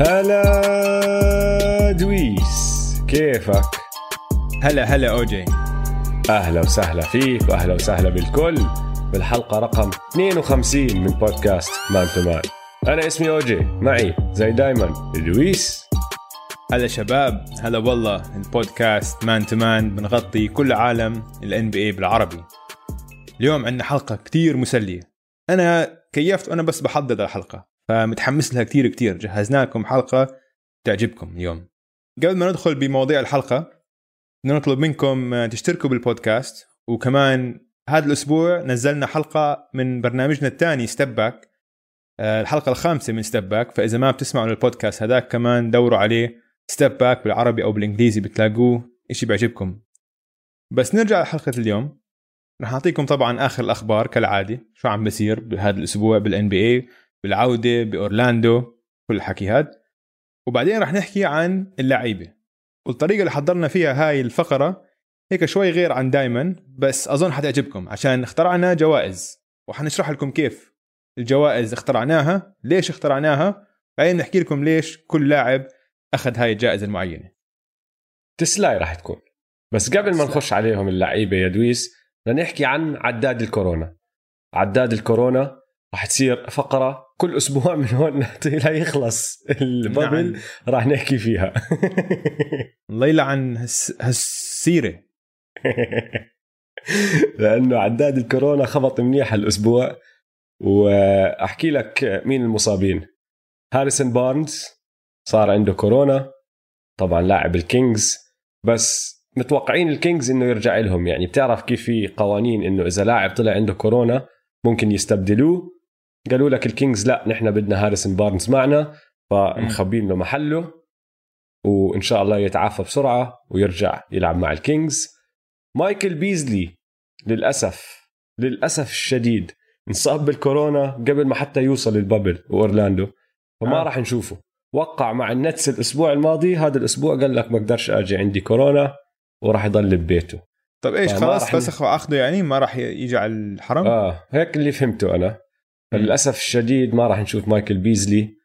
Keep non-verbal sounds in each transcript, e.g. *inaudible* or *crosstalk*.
هلا دويس كيفك؟ هلا هلا أوجي. أهلا وسهلا فيك وأهلا وسهلا بالكل بالحلقة رقم 52 من بودكاست Man to Man. أنا اسمي أوجي معي زي دايما دويس. هلا شباب هلا والله البودكاست Man to Man بنغطي كل عالم ال NBA بالعربي. اليوم عندنا حلقة كتير مسلية. أنا كيفت وأنا بس بحضر الحلقة. فمتحمس لها كتير كتير جهزنا لكم حلقة تعجبكم اليوم. قبل ما ندخل بمواضيع الحلقة بدنا نطلب منكم تشتركوا بالبودكاست. وكمان هذا الأسبوع نزلنا حلقة من برنامجنا الثاني Step Back الحلقة الخامسة من Step Back فإذا ما بتسمعوا للبودكاست هذاك كمان دوروا عليه Step Back بالعربي أو بالإنجليزي بتلاقوه. إشي بيعجبكم. بس نرجع لحلقة اليوم. رح نعطيكم طبعا آخر الأخبار كالعادة. شو عم بصير بهذا الأسبوع بالان بي اي بالعودة بأورلاندو كل الحكي هاد. وبعدين رح نحكي عن اللعيبة. والطريقة اللي حضرنا فيها هاي الفقرة هيك شوي غير عن دايما بس أظن حتعجبكم. عشان اخترعنا جوائز. وحنشرح لكم كيف الجوائز اخترعناها ليش اخترعناها بعدين نحكي لكم ليش كل لاعب أخذ هاي الجائزة المعينة. تسلاي راح تكون. بس قبل ما نخش عليهم اللعيبة يا دويس بدنا نحكي عن عداد الكورونا. عداد الكورونا راح تصير فقرة كل أسبوع من هون لا يخلص البابل نعم. راح نحكي فيها. الله يلعن هالسيرة. *laughs* لأنه عداد الكورونا خبط منيح هالأسبوع وأحكي لك مين المصابين. هاريسون بارنز صار عنده كورونا طبعا لاعب ال Kings بس متوقعين ال Kings إنه يرجع لهم. يعني بتعرف كيف في قوانين إنه إذا لاعب طلع عنده كورونا ممكن يستبدلوه قالوا لك ال Kings لا نحن بدنا هاريسون بارنز معنا فمخبين له محله وإن شاء الله يتعافى بسرعة ويرجع يلعب مع ال Kings. مايكل بيزلي للأسف للأسف الشديد انصاب بالكورونا قبل ما حتى يوصل البابل وأورلاندو فما آه. راح نشوفه. وقع مع النتس الأسبوع الماضي هذا الأسبوع قال لك ما أقدرش أجي عندي كورونا وراح يضل ببيته. طيب إيش خلاص فسخ وأخذه يعني ما راح يجي على الحرم؟ آه هيك اللي فهمته أنا. للاسف الشديد ما راح نشوف مايكل بيزلي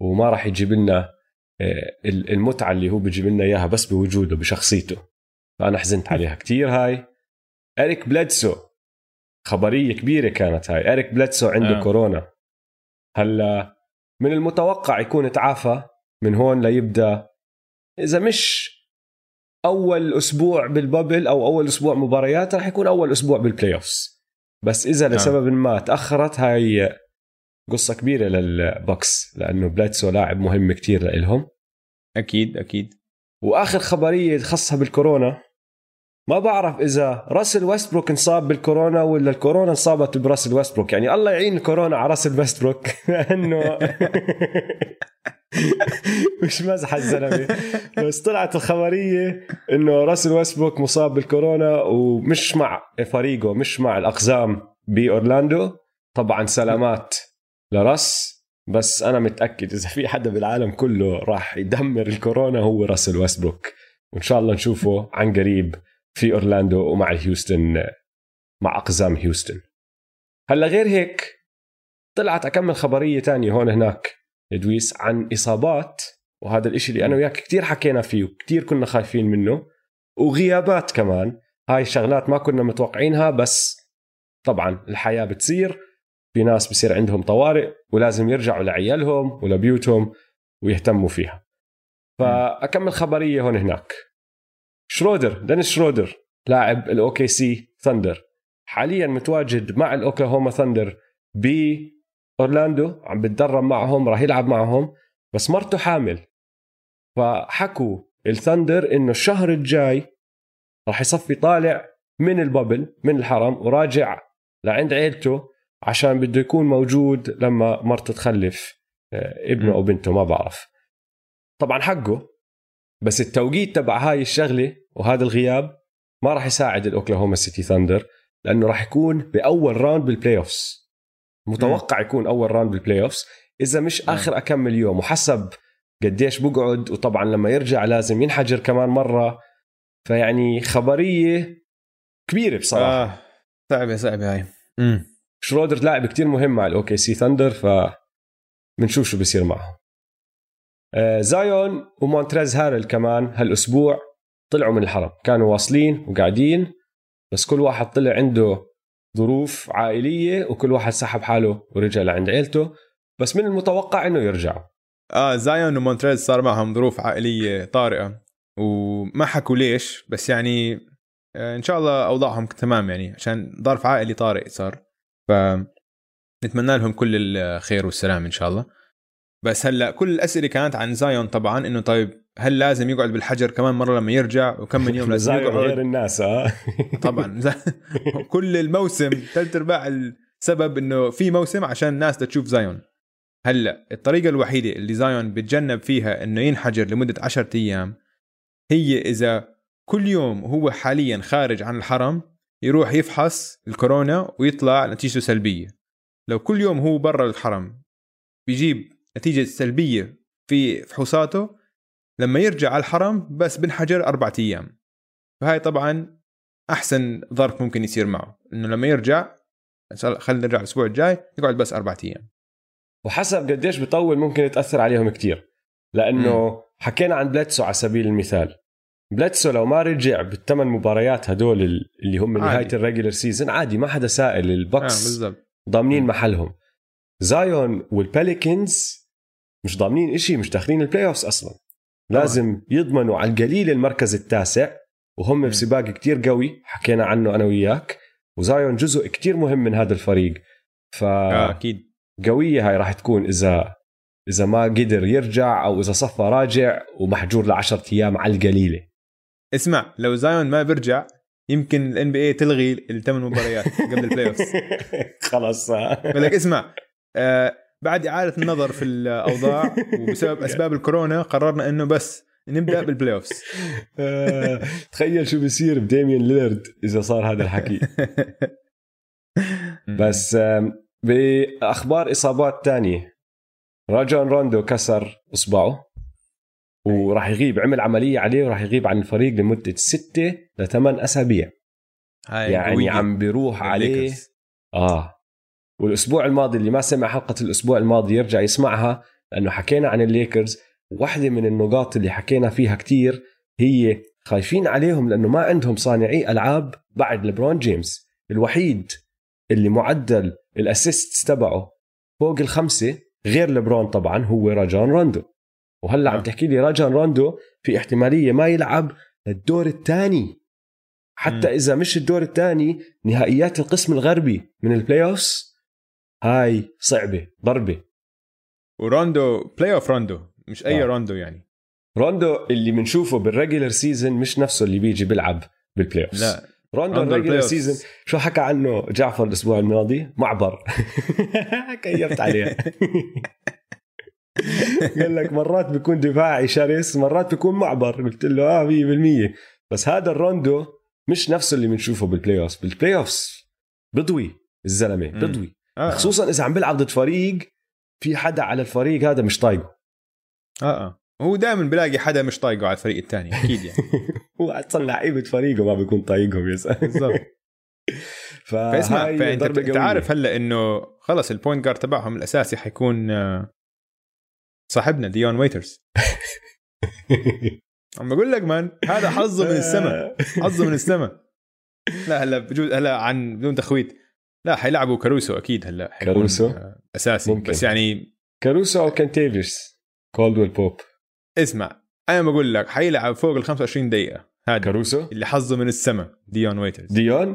وما راح يجيب لنا آه، المتعة اللي هو بيجيب لنا إياها بس بوجوده بشخصيته. فأنا حزنت عليها كثير هاي. إريك بليدسو خبرية كبيرة كانت هاي. إريك بليدسو عنده آه. كورونا. هلأ من المتوقع يكون تعافى من هون ليبدا إذا مش أول أسبوع بال bubble أو أول أسبوع مباريات راح يكون أول أسبوع بال playoffs بس إذا نعم. لسبب ما تأخرت هاي قصة كبيرة لل Bucks لأنه بليدسو لاعب مهم كتير لإلهم أكيد أكيد وآخر خبرية خاصه بالكورونا ما بعرف إذا راسل ويستبروك انصاب بالكورونا ولا الكورونا انصابت براسل ويستبروك. يعني الله يعين الكورونا على راسل ويستبروك. *laughs* لأنه *laughs* مش مزحه الزلمه بس طلعت الخبرية إنه راسل ويستبروك مصاب بالكورونا ومش مع فريقه مش مع الأقزام بأورلاندو. طبعا سلامات لراس. بس أنا متأكد إذا في حدا بالعالم كله راح يدمر الكورونا هو راسل ويستبروك. وإن شاء الله نشوفه عن قريب. في أورلاندو ومع هيوستن مع أقزام هيوستن. هلا غير هيك طلعت أكمل خبرية تانية هون هناك إدويس عن إصابات وهذا الإشي اللي أنا وياك كثير حكينا فيه وكثير كنا خايفين منه وغيابات كمان. هاي الشغلات ما كنا متوقعينها بس طبعا الحياة بتصير في ناس بصير عندهم طوارئ ولازم يرجعوا لعيالهم ولبيوتهم ويهتموا فيها. فأكمل خبرية هون هناك. شرودر دينيس شرودر لاعب ال OKC Thunder حاليا متواجد مع ال Oklahoma Thunder باورلاندو عم بتدرب معهم راح يلعب معهم بس مرته حامل. فحكوا ال Thunder إنه الشهر الجاي راح يصفي طالع من ال bubble من الحرم وراجع لعند عيلته عشان بده يكون موجود لما مرته تخلف آه، ابنه أو بنته ما بعرف. طبعا حقه. بس التوقيت تبع هاي الشغلة وهذا الغياب ما راح يساعد ال Oklahoma City Thunder لأنه راح يكون بأول round بال playoffs متوقع يكون أول round بال playoffs إذا مش آخر أكم يوم وحسب قديش بقعد وطبعا لما يرجع لازم ينحجر كمان مرة. فيعني خبرية كبيرة بصراحة. آه. صعبة صعبة هاي. امم شرودر لاعب كتير مهم مع ال OKC Thunder ف بنشوف شو بصير معه زايون ومونتريز هاريل كمان هالأسبوع طلعوا من الحرم كانوا واصلين وقاعدين بس كل واحد طلع عنده ظروف عائلية وكل واحد سحب حاله ورجع لعند عيلته بس من المتوقع إنه يرجعوا آه زايون ومونتريز صار معهم ظروف عائلية طارئة وما حكوا ليش بس يعني آه، إن شاء الله أوضاعهم تمام يعني عشان ظرف عائلي طارئ صار. ف نتمنى لهم كل الخير والسلام إن شاء الله. بس هلأ كل الأسئلة كانت عن زايون طبعا إنه طيب هل لازم يقعد بالحجر كمان مرة لما يرجع؟ وكم من يوم *laughs* لازم يقعد؟ غير الناس آه. *laughs* طبعا. *laughs* كل الموسم ثلاث أرباع السبب إنه في موسم عشان الناس تشوف زايون. هلأ الطريقة الوحيدة اللي زايون بتجنب فيها إنه ينحجر لمدة 10 أيام هي إذا كل يوم هو حاليا خارج عن الحرم يروح يفحص الكورونا ويطلع نتيجته سلبية. لو كل يوم هو برا الحرم بيجيب نتيجة سلبية في فحوصاته لما يرجع على الحرم بس بنحجر أربعة أيام فهاي طبعا أحسن ظرف ممكن يصير معه إنه لما يرجع خلينا نرجع الأسبوع الجاي يقعد بس أربعة أيام وحسب قديش بيطول ممكن تاثر عليهم كتير لأنه مم. حكينا عن بلادسو على سبيل المثال بلادسو لو ما رجع بالثمان مباريات هدول اللي هم عادي. نهاية ال regular season عادي ما حدا سائل آه البكس بالضبط ضامنين. محلهم زايون والبيليكنز مش ضامنين إشي مش داخلين ال playoffs أصلا. لازم يضمنوا على القليل المركز التاسع وهم. بسباق كتير قوي حكينا عنه أنا وياك وزايون جزء كتير مهم من هذا الفريق. ف آه أكيد. قوية هاي راح تكون إذا إذا ما قدر يرجع أو إذا صفى راجع ومحجور لعشرة أيام على القليلة. اسمع لو زايون ما بيرجع يمكن ال NBA تلغي الثمان مباريات قبل ال playoff خلص بقول لك اسمع آه بعد إعادة النظر في الأوضاع وبسبب *laughs* أسباب الكورونا قررنا إنه بس نبدأ بال playoff *laughs* تخيل شو بيصير بديميان ليلرد إذا صار هذا الحكي. *laughs* بس بأخبار إصابات تانية. راجون روندو كسر إصبعه وراح يغيب عمل عملية عليه وراح يغيب عن الفريق لمدة ستة لثمان أسابيع. هاي يعني قوية. عم بيروح عليه. آه. والأسبوع الماضي اللي ما سمع حلقة الأسبوع الماضي يرجع يسمعها لأنه حكينا عن الليكرز واحدة من النقاط اللي حكينا فيها كتير هي خايفين عليهم لأنه ما عندهم صانعي ألعاب بعد لبرون جيمس الوحيد اللي معدل ال assist تبعه فوق الخمسة غير لبرون طبعا هو راجان روندو وهلأ عم آه. تحكي لي راجان روندو في احتمالية ما يلعب للدور الثاني حتى. إذا مش الدور الثاني نهائيات القسم الغربي من ال playoffs هاي صعبة ضربة. وروندو playoff روندو مش أي آه. روندو يعني. روندو اللي بنشوفه بال regular season مش نفسه اللي بيجي بيلعب بال playoffs لا. روندو ال regular season. شو حكى عنه جعفر الأسبوع الماضي؟ معبر. *laughs* كيفت عليه. *laughs* قال لك مرات بيكون دفاعي شرس مرات بيكون معبر. قلت له آه 100% بس هذا الروندو مش نفسه اللي بنشوفه بال playoff بال playoff بضوي الزلمة. بضوي. آه. خصوصا إذا عم بيلعب ضد فريق في حدا على الفريق هذا مش طايقه. آه آه. هو دائما بلاقي حدا مش طايقه على الفريق الثاني أكيد يعني. *laughs* هو أصلا لعيبة فريقه ما بيكون طايقهم يا بالضبط. *laughs* فاسمع فأنت أنت. عارف هلأ إنه خلص ال point guard تبعهم الأساسي حيكون آه، صاحبنا ديون ويترز *laughs* عم بقول لك man هذا حظه من السماء حظه من السماء لا هلأ بجوز هلأ عن بدون تخويت. لا حيلعبوا كاروسو أكيد هلا كاروسو؟ آه، أساسي. ممكن. بس يعني كاروسو أو كانتيفيوس كالدويل بوب. اسمع أنا بقول لك حيلعب فوق ال 25 دقيقة. هذا كاروسو؟ اللي حظه من السماء ديون ويترز. ديون؟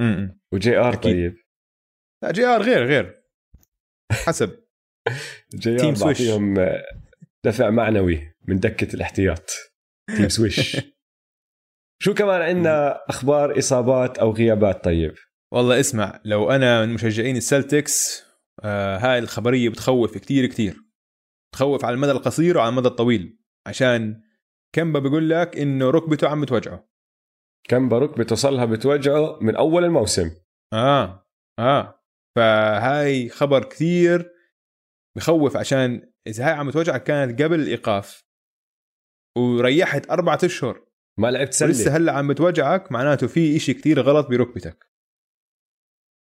م-م. و JR أكيد. طيب. لا JR غير غير. حسب. *laughs* JR Swish. بعطيهم آه، دفع معنوي من دكة الاحتياط. تيم سويش. *laughs* شو كمان عندنا؟ أخبار إصابات أو غيابات طيب؟ والله اسمع لو أنا من مشجعين السلتكس آه هاي الخبرية بتخوف كتير كتير. تخوف على المدى القصير وعلى المدى الطويل. عشان كمبا بيقول لك إنه ركبته عم توجعه كم ركبته صلها بتوجعه من أول الموسم. آه آه. فهاي خبر كثير بخوف عشان إذا هاي عم توجعك كانت قبل الايقاف وريحت أربعة أشهر. ما لعبت سلة. هلأ عم بتوجعك معناته في إشي كتير غلط بركبتك.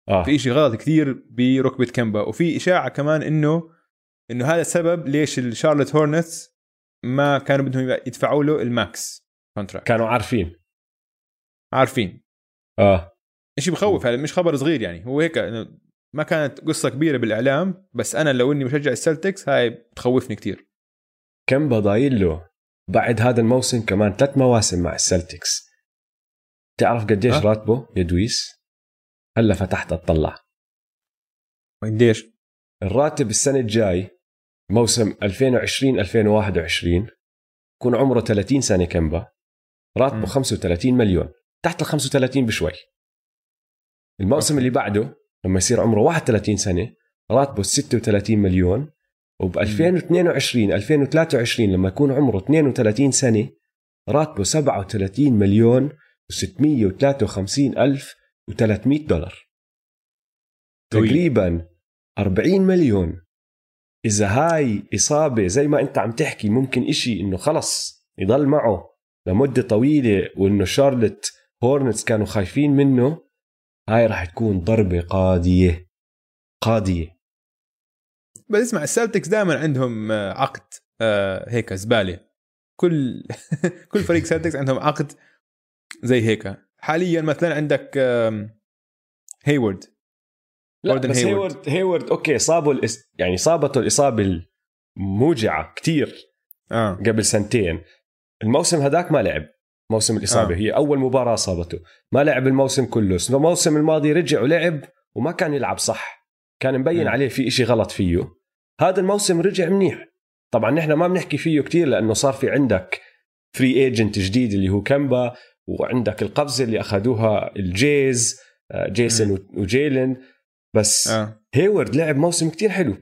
آه. في إشي غلط كثير بركبة كمبا وفي إشاعة كمان إنه إنه هذا السبب ليش الشارلوت هورنتس ما كانوا بدهم يدفعوا له ال max contract كانوا عارفين. عارفين. آه. شيء بخوف هذا مش خبر صغير يعني هو هيك ما كانت قصة كبيرة بالإعلام بس أنا لو إني مشجع السلتكس هاي بتخوفني كتير كم بضايل له بعد هذا الموسم كمان ثلاث مواسم مع السلتكس تعرف قديش أه؟ راتبه يا دويس؟ هلا فتحت اطلع قديش؟ الراتب السنة الجاي موسم 2020 2021 يكون عمره 30 سنة كمبا راتبه مم. 35 مليون. تحت ال 35 بشوي. الموسم. اللي بعده لما يصير عمره 31 سنة راتبه 36 مليون. وب 2022 2023 لما يكون عمره 32 سنة راتبه 37 مليون و653 ألف و300 دولار. قوي. تقريبا 40 مليون. إذا هاي إصابة زي ما أنت عم تحكي ممكن إشي إنه خلص يضل معه لمدة طويلة وإنه شارلت هورنتس كانوا خايفين منه هاي راح تكون ضربة قاضية. قاضية. بس اسمع السلتكس دائما عندهم آه، عقد آه، هيك زبالة. كل *laughs* كل فريق سلتكس عندهم عقد زي هيك. حاليا مثلا عندك هيورد لا بس هيورد. هيورد هيورد okay صابه الإس... يعني صابته الإصابة الموجعة كتير آه قبل سنتين الموسم هداك ما لعب موسم الإصابة آه. آه. هي أول مباراة صابته ما لعب الموسم كله الموسم الماضي رجع ولعب وما كان يلعب صح كان مبين مم. عليه في إشي غلط فيه هذا الموسم رجع منيح طبعا نحن ما بنحكي فيه كتير لأنه صار في عندك free agent جديد اللي هو كمبا وعندك القفزة اللي أخذوها ال Jays آه، جيسون وجيلن بس آه. هيورد لعب موسم كتير حلو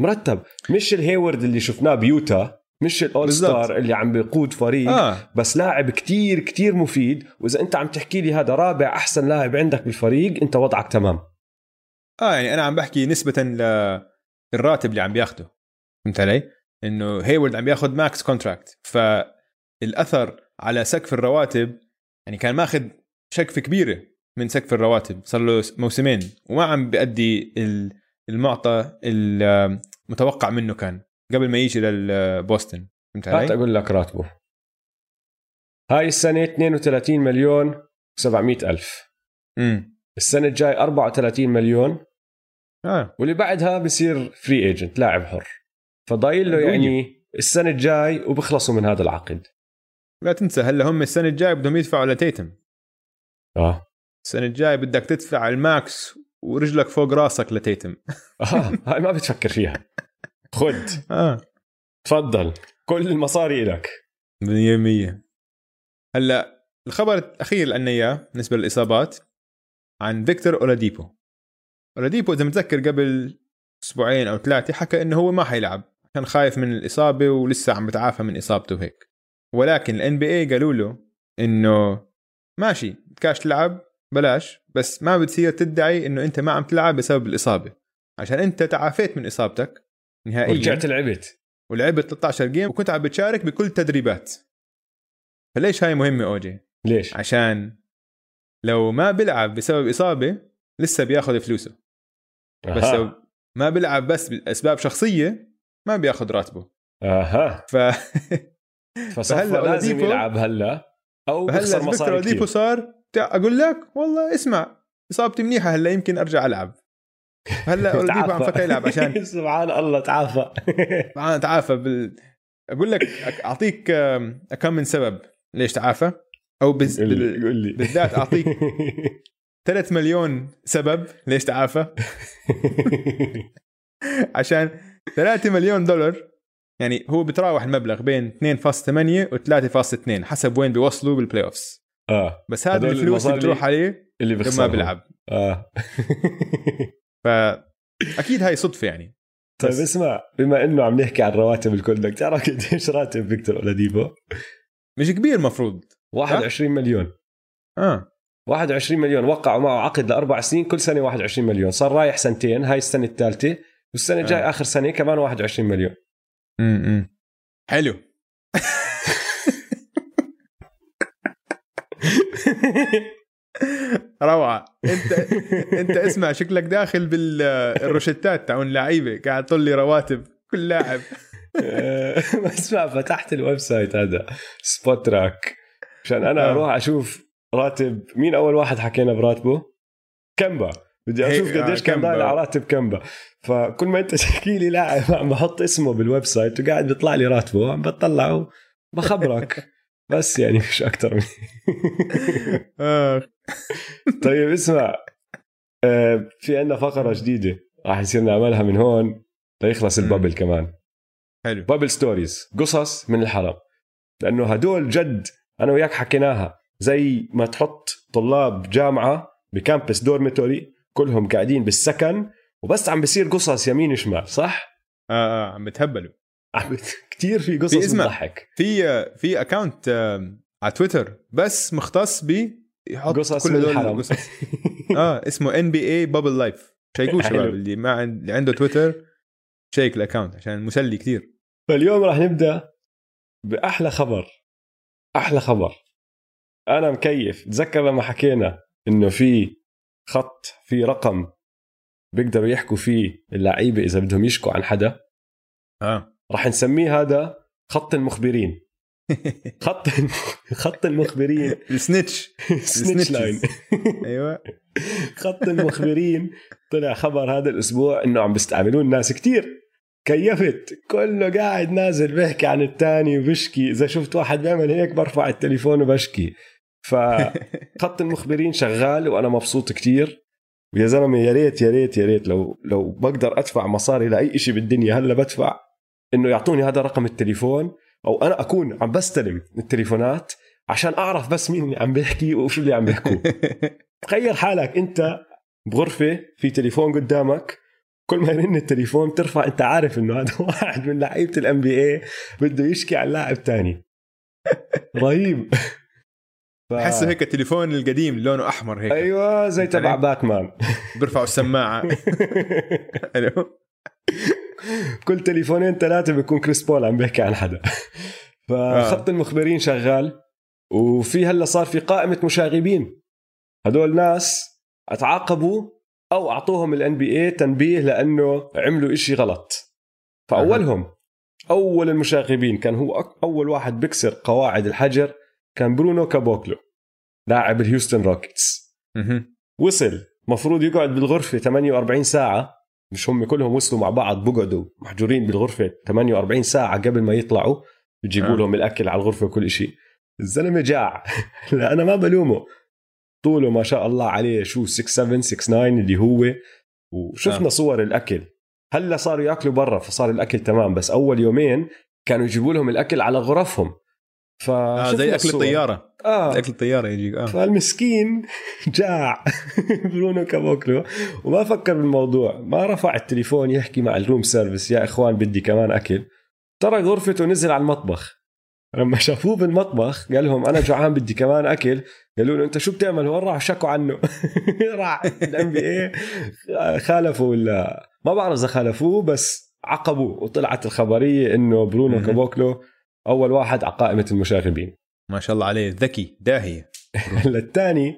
مرتب. مش الهيورد اللي شفناه بيوتا مش الأول. star اللي عم بيقود فريق آه. بس لاعب كتير كتير مفيد. وإذا أنت عم تحكي لي هذا رابع أحسن لاعب عندك بالفريق أنت وضعك تمام. آه يعني أنا عم بحكي نسبة للراتب اللي عم بياخده. فهمت علي؟ إنه هيورد عم بياخذ max contract فالأثر على سقف الرواتب يعني كان ماخذ شقفه كبيره من سقف الرواتب. صار له موسمين وما عم بيأدي ال- المعطى المتوقع منه كان قبل ما يجي للبوستن فهمت علي؟ أقول لك راتبه. هاي السنة 32 مليون و700 ألف. امم السنة الجاي 34 مليون. آه. واللي بعدها بصير free agent لاعب حر. فضايل له. يعني السنة الجاي وبخلصوا من هذا العقد. لا تنسى هلا هم السنة الجاية بدهم يدفعوا لتيتم. آه. السنة الجاية بدك تدفع ال max ورجلك فوق راسك لتيتم. آه هاي ما بتفكر فيها. خد. *laughs* آه. تفضل. كل المصاري لك 100% هلا الخبر الأخير اللي عندنا إياه بالنسبة للإصابات عن فيكتور أولاديبو. أولاديبو إذا متذكر قبل أسبوعين أو ثلاثة حكى إنه هو ما حيلعب. كان خايف من الإصابة ولسه عم بتعافى من إصابته هيك. ولكن ال NBA قالوا له إنه ماشي بدكاش تلعب بلاش بس ما بتصير تدعي إنه أنت ما عم تلعب بسبب الإصابة. عشان أنت تعافيت من إصابتك نهائيا. ورجعت لعبت. ولعبت 13 جيم وكنت عم بتشارك بكل تدريبات. فليش هاي مهمة اوجي ليش؟ عشان لو ما بيلعب بسبب إصابة لسه بياخذ فلوسه. بس أها. لو ما بيلعب بس بأسباب شخصية ما بياخذ راتبه. أها. ف *laughs* فصفى فهلا لازم يلعب هلا. أو مصاري اولاديبو كثير. صار أقول لك والله اسمع إصابتي منيحة هلا يمكن أرجع ألعب. هلا *laughs* اولاديبو عم فكر يلعب عشان. *laughs* سبحان الله تعافى. *laughs* أنا تعافى. بال... أقول لك أعطيك كم من سبب. ليش تعافى؟ أو بز... بال... بالذات أعطيك 3 مليون سبب. ليش تعافى؟ عشان 3 مليون دولار. يعني هو بتراوح المبلغ بين 2.8 و 3.2 حسب وين بيوصلوا بال playoffs آه. بس هدول الفلوس اللي بتروح عليه اللي لما بخسرهم بيلعب. آه. *laughs* فأكيد هاي صدفة يعني. طيب اسمع بما إنه عم نحكي عن رواتب الكل بدك تعرف قديش راتب فيكتور أولاديبو؟ مش كبير مفروض 21 مليون. آه. 21 مليون. وقعوا معه عقد لأربع سنين كل سنة 21 مليون. صار رايح سنتين هاي السنة الثالثة والسنة الجاي آه. آخر سنة كمان 21 مليون. امم حلو. روعة. انت انت اسمع شكلك داخل بالروشتات تاعون لعيبة قاعد تطلي رواتب كل لاعب. *laughs* اسمع فتحت ال website هذا Spotrac عشان أنا آه. أروح أشوف راتب مين أول واحد حكينا براتبه؟ كمبا بدي أشوف آه، قديش كان. ضايل على راتب كمبا. فكل ما أنت *laughs* تحكي لي لاعب عم بحط اسمه بال website وقاعد بيطلع لي راتبه عم بطلعه بخبرك *laughs* بس يعني مش أكثر من *laughs* آه. طيب اسمع. آه، في عندنا فقرة جديدة. راح يصير نعملها من هون. ليخلص. ال bubble كمان. حلو. bubble stories قصص من الحرم. لأنه هدول جد أنا وياك حكيناها. زي ما تحط طلاب جامعة ب campus dormitory كلهم قاعدين بالسكن وبس عم بيصير قصص يمين شمال صح؟ آه آه عم بتهبلوا عم *laughs* كثير في قصص. بتضحك في في account على تويتر بس مختص ب يحط قصص كل هدول القصص. *laughs* آه اسمه NBA Bubble Life شيكوه. *laughs* شباب اللي ما عند- اللي عنده تويتر شيك ال account عشان مسلي كثير فاليوم راح نبدأ بأحلى خبر أحلى خبر أنا مكيف تذكر لما حكينا إنه في خط في رقم بيقدروا يحكوا فيه اللعيبة إذا بدهم يشكوا عن حدا. آه. راح نسميه هذا خط المخبرين. *laughs* خط *laughs* خط المخبرين. ال snitch snitch line. *laughs* أيوه. خط المخبرين. طلع خبر هذا الأسبوع إنه عم بيستعملوه الناس كتير. كيفت. كله قاعد نازل بيحكي عن الثاني وبشكي إذا شفت واحد بيعمل هيك برفع التليفون وبشكي. فخط المخبرين شغال وأنا مبسوط كتير. ويا زلمة يا ريت يا ريت يا ريت لو لو بقدر أدفع مصاري لأي شيء بالدنيا هلا بدفع إنه يعطوني هذا رقم التليفون أو أنا أكون عم بستلم التليفونات عشان أعرف بس مين اللي عم بيحكي وشو اللي عم بيحكوا. *laughs* تخيل حالك أنت بغرفة في تليفون قدامك كل ما يرن التليفون ترفع أنت عارف إنه هذا *laughs* واحد من لعيبة الام بي اي بده يشكي عن لاعب تاني. *laughs* رهيب. ف... بحسه هيك التليفون القديم لونه أحمر هيك. أيوه زي تبع؟ باتمان *laughs* بيرفعوا السماعة. *laughs* كل تليفونين ثلاثة بيكون كريس بول عم بيحكي عن حدا. *laughs* فخط المخبرين شغال وفي هلا صار في قائمة مشاغبين. هدول ناس أتعاقبوا أو أعطوهم ال NBA تنبيه لأنه عملوا إشي غلط. فأولهم أول المشاغبين كان هو أول واحد بيكسر قواعد الحجر كان برونو كابوكلو لاعب الهيوستن روكيتس. وصل مفروض يقعد بالغرفة 48 ساعة. مش هم كلهم وصلوا مع بعض بقعدوا محجورين بالغرفة 48 ساعة قبل ما يطلعوا. بيجيبوا آه. لهم الأكل على الغرفة وكل شيء الزلمة جاع. *laughs* لا أنا ما بلومه. طوله ما شاء الله عليه شو 6 7 6 9 اللي هو. وشفنا آه. صور الأكل. هلأ صاروا يأكلوا برا فصار الأكل تمام. بس أول يومين كانوا يجيبوا لهم الأكل على غرفهم. ف آه زي أكل الطيارة. آه. زي أكل الطيارة يجيك آه. فالمسكين *laughs* جاع. برونو كابوكلو. وما فكر بالموضوع. ما رفع التليفون يحكي مع ال room service. يا إخوان بدي كمان أكل. ترك غرفته ونزل على المطبخ. لما شافوه بالمطبخ قال لهم أنا جوعان بدي كمان أكل. قالوا له أنت شو بتعمل هون؟ راح شكوا عنه. *laughs* راح ال NBA خالفوا ولا ما بعرف إذا خالفوه بس عقبوه. وطلعت الخبرية إنه برونو. كابوكلو أول واحد على قائمة المشاغبين. ما شاء الله عليه. ذكي داهيه هلا *laughs* الثاني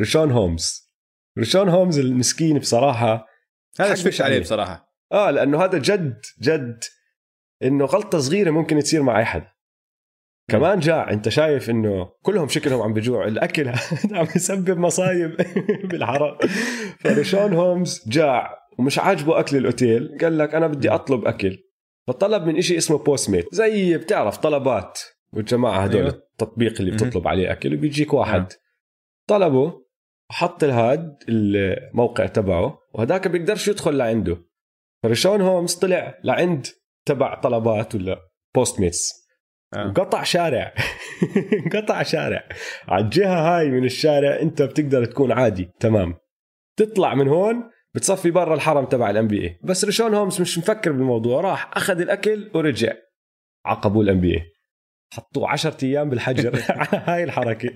ريشون هومز ريشون هومز المسكين بصراحة. هذا شفقت عليه. بصراحة؟ آه لأنه هذا جد جد إنه غلطة صغيرة ممكن تصير مع أي حد. كمان جاع أنت شايف إنه كلهم شكلهم عم بيجوعوا الأكل *laughs* عم يسبب مصايب *laughs* بالحرم فريشون هومز جاع ومش عاجبه أكل الأوتيل. قال لك أنا بدي أطلب أكل. فطلب من إشي اسمه Postmate زي بتعرف طلبات والجماعة هدول أيوة. أيوة. التطبيق اللي. بتطلب عليه أكل وبيجيك واحد آه. طلبه حط الهاد الموقع تبعه وهداك بيقدرش يدخل لعنده فريشون هومز طلع لعند تبع طلبات ولا Postmates آه. وقطع شارع *laughs* قطع شارع على الجهة هاي من الشارع أنت بتقدر تكون عادي تمام تطلع من هون بتصفي برا الحرم تبع ال NBA بس ريشون هومز مش مفكر بالموضوع راح أخذ الأكل ورجع. عقبوه ال NBA حطوه 10 أيام بالحجر. على *laughs* *laughs* هاي الحركة. *laughs*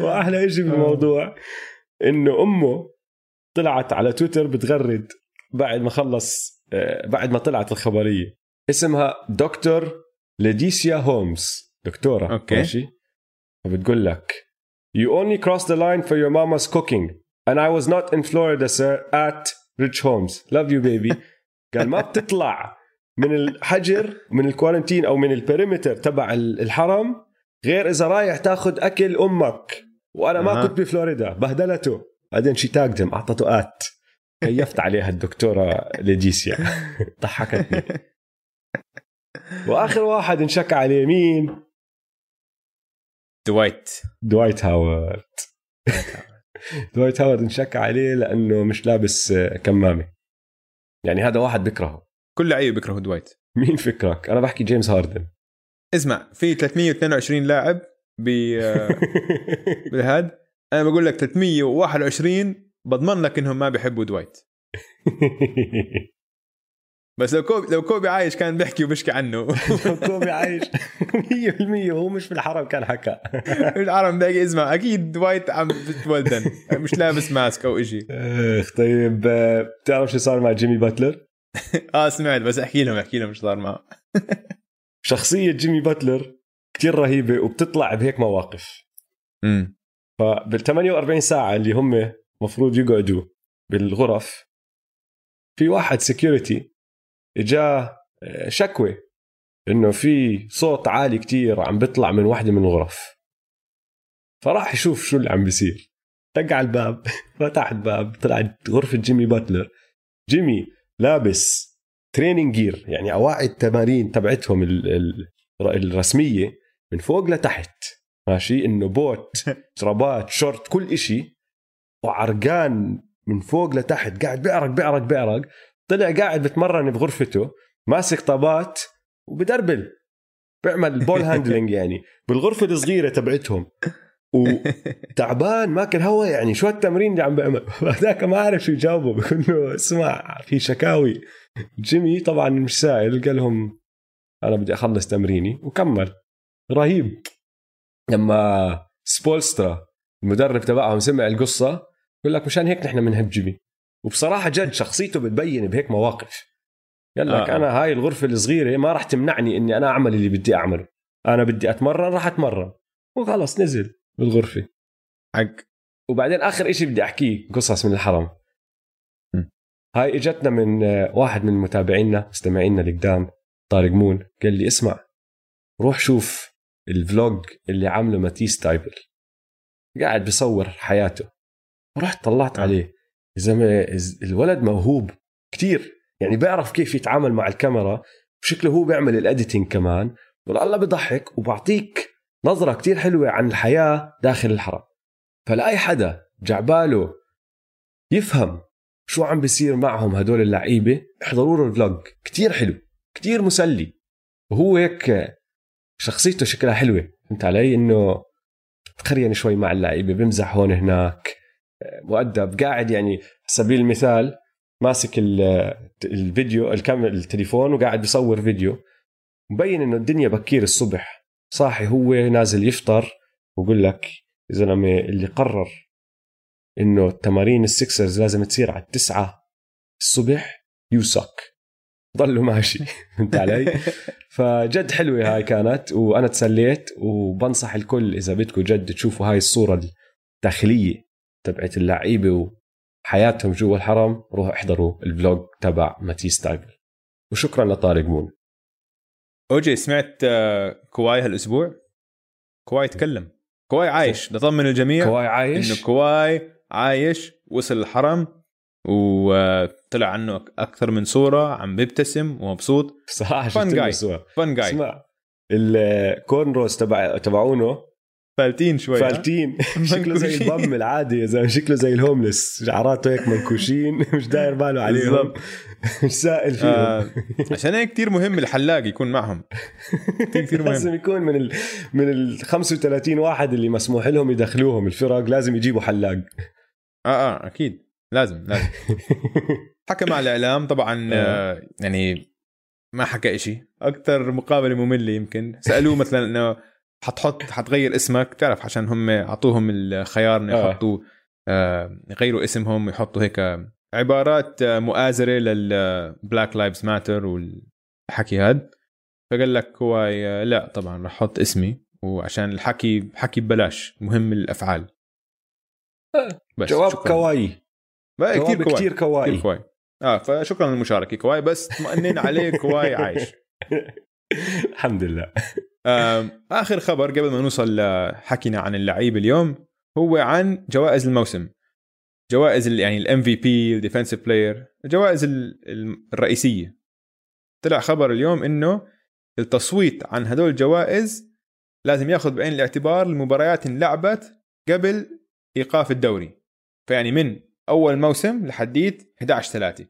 وأحلى شيء بالموضوع إنه أمه طلعت على تويتر بتغرد بعد ما خلص آه، بعد ما طلعت الخبرية. اسمها دكتور ليديسيا هومز دكتورة okay. ماشي؟ فبتقول لك You only crossed the line for your mama's cooking. And I was not in Florida sir at Rich Holmes love you baby. *laughs* قال ما بتطلع من الحجر من ال quarantine أو من ال perimeter تبع الحرم غير إذا رايح تاخذ أكل أمك. وأنا ما أه. كنت بفلوريدا. بهدلته. بعدين she tagged him أعطته at كيفت عليها الدكتورة ليديسيا *laughs* ضحكتني. وآخر واحد انشكى عليه مين؟ دوايت دوايت هاورد. دوايت هاورد انشك عليه لأنه مش لابس كمامة. يعني هذا واحد بكرهه. كل لعيبه بيكرهوا دوايت مين فكرك؟ أنا بحكي جيمس هاردن اسمع في 322 لاعب ب *laughs* بالهاد أنا بقول لك 321 بضمن لك إنهم ما بيحبوا دوايت *laughs* بس لو كوبي لو كوبي عايش كان بيحكي وبيشكي عنه. *laughs* كوبي عايش. 100% وهو مش في الحرم كان حكى. *laughs* العالم باقي اسمع. أكيد دوايت عم بتولدن مش لابس mask أو إشي. إخ طيب آه، بتعرف شو صار مع جيمي باتلر؟ *laughs* آه سمعت بس أحكي لهم أحكي لهم شو صار معه. شخصية جيمي باتلر كتير رهيبة وبتطلع بهيك مواقف. امم فبال 48 ساعة اللي هم مفروض يقعدوا بالغرف في واحد security اجاه آه، شكوى إنه في صوت عالي كتير عم بيطلع من واحدة من الغرف. فراح يشوف شو اللي عم بيصير. دق على الباب *laughs* فتح الباب طلعت غرفة جيمي باتلر. جيمي لابس training gear يعني أواعي التمارين تبعتهم ال- ال- الرسمية من فوق لتحت. ماشي؟ إنه بوت *laughs* شرابات شورت كل إشي. وعرقان من فوق لتحت. قاعد بيعرق بيعرق بيعرق. طلع قاعد بتمرن بغرفته ماسك طابات وب dribble بيعمل ball handling *laughs* يعني. بالغرفة الصغيرة تبعتهم. وتعبان ماكل هوا يعني شو التمرين اللي عم بيعمل؟ *laughs* هذاك ما عارف شو يجاوبه بقول له اسمع في شكاوي. جيمي طبعا مش سائل قال لهم أنا بدي أخلص تمريني وكمل. رهيب. لما سبولسترا المدرب تبعهم سمع القصة يقول لك مشان هيك نحن بنحب جيمي. وبصراحة جد شخصيته بتبين بهيك مواقف. قال لك آه. أنا هاي الغرفة الصغيرة ما راح تمنعني إني أنا أعمل اللي بدي أعمله. أنا بدي أتمرن راح أتمرن. وخلص نزل بالغرفة. حق. وبعدين آخر إشي بدي أحكيه قصص من الحرم. م. هاي إجتنا من آه، واحد من متابعينا مستمعينا القدام طارق مون قال لي اسمع روح شوف ال vlog اللي عامله ماتيس تايبل. قاعد بصور حياته. رحت طلعت آه. عليه. زلمه الولد موهوب كتير. يعني بيعرف كيف يتعامل مع الكاميرا وشكله هو بيعمل ال editing كمان. والله بضحك وبعطيك نظرة كتير حلوة عن الحياة داخل الحرم. فلأي حدا جعباله يفهم شو عم بيصير معهم هدول اللعيبة احضروا له ال vlog كتير حلو كتير مسلي. وهو هيك شخصيته شكلها حلوة. فهمت علي؟ إنه تخرين شوي مع اللعيبة بمزح هون هناك. مؤدب. قاعد يعني سبيل المثال ماسك ال- الفيديو الكاميرا التليفون وقاعد بيصور فيديو. مبين إنه الدنيا بكير الصبح. صاحي هو نازل يفطر ويقول لك يا زلمة اللي قرر إنه تمارين السكسرز لازم تصير على التسعة الصبح يوسك ضلوا ماشي. *laughs* فهمت علي؟ فجد حلوة هاي كانت وأنا تسليت وبنصح الكل إذا بدكم جد تشوفوا هاي الصورة الداخلية. تبعت اللعيبة وحياتهم جوا الحرم روحوا احضروا ال vlog تبع ماتيس تايبل. وشكرا لطارق مون. أوجي سمعت آه، كواي هالأسبوع؟ كواي تكلم. كواي عايش بطمن الجميع. كواي عايش؟ إنه كواي عايش وصل الحرم وطلع عنه أكثر من صورة عم بيبتسم ومبسوط. صراحة guy. صور فن جاي اسمع الكورن روز تبع تبعونه فالتين شوي؟ فالتين. *laughs* شكله زي. البم العادي يا زلمة. شكله زي الهوملس شعراته هيك منكوشين. *laughs* مش داير باله عليهم. *laughs* مش سائل فيهم. آه عشان هيك كثير مهم الحلاق يكون معهم. كثير كثير مهم. لازم يكون من ال من ال 35 واحد اللي مسموح لهم يدخلوهم. الفرق لازم يجيبوا حلاق. آه آه أكيد. لازم لازم. حكى مع الإعلام طبعا آه. يعني ما حكى إشي. أكثر مقابلة مملة يمكن. سألوه مثلا إنه حتحط حتغير اسمك تعرف عشان هم أعطوهم الخيار إنه آه. يحطوا آه يغيروا اسمهم يحطوا هيك عبارات آه، مؤازرة لل Black Lives Matter والحكي هاد. فقال لك هو آه، لا طبعا رح أحط اسمي وعشان الحكي حكي ببلاش مهم الأفعال. بس جواب شكراً. كواي. بقى كثير كواي كتير كواي. كثير كواي. آه فشكرا للمشاركة. كواي بس اطمئنين عليه كواي عايش. *laughs* الحمد لله. آخر خبر قبل ما نوصل لحكينا عن اللعيب اليوم هو عن جوائز الموسم. جوائز يعني ال MVP ال defensive player الجوائز ال- ال- الرئيسية. طلع خبر اليوم إنه التصويت عن هدول الجوائز لازم ياخذ بعين الاعتبار المباريات انلعبت قبل إيقاف الدوري. فيعني من أول موسم لحديت 11 3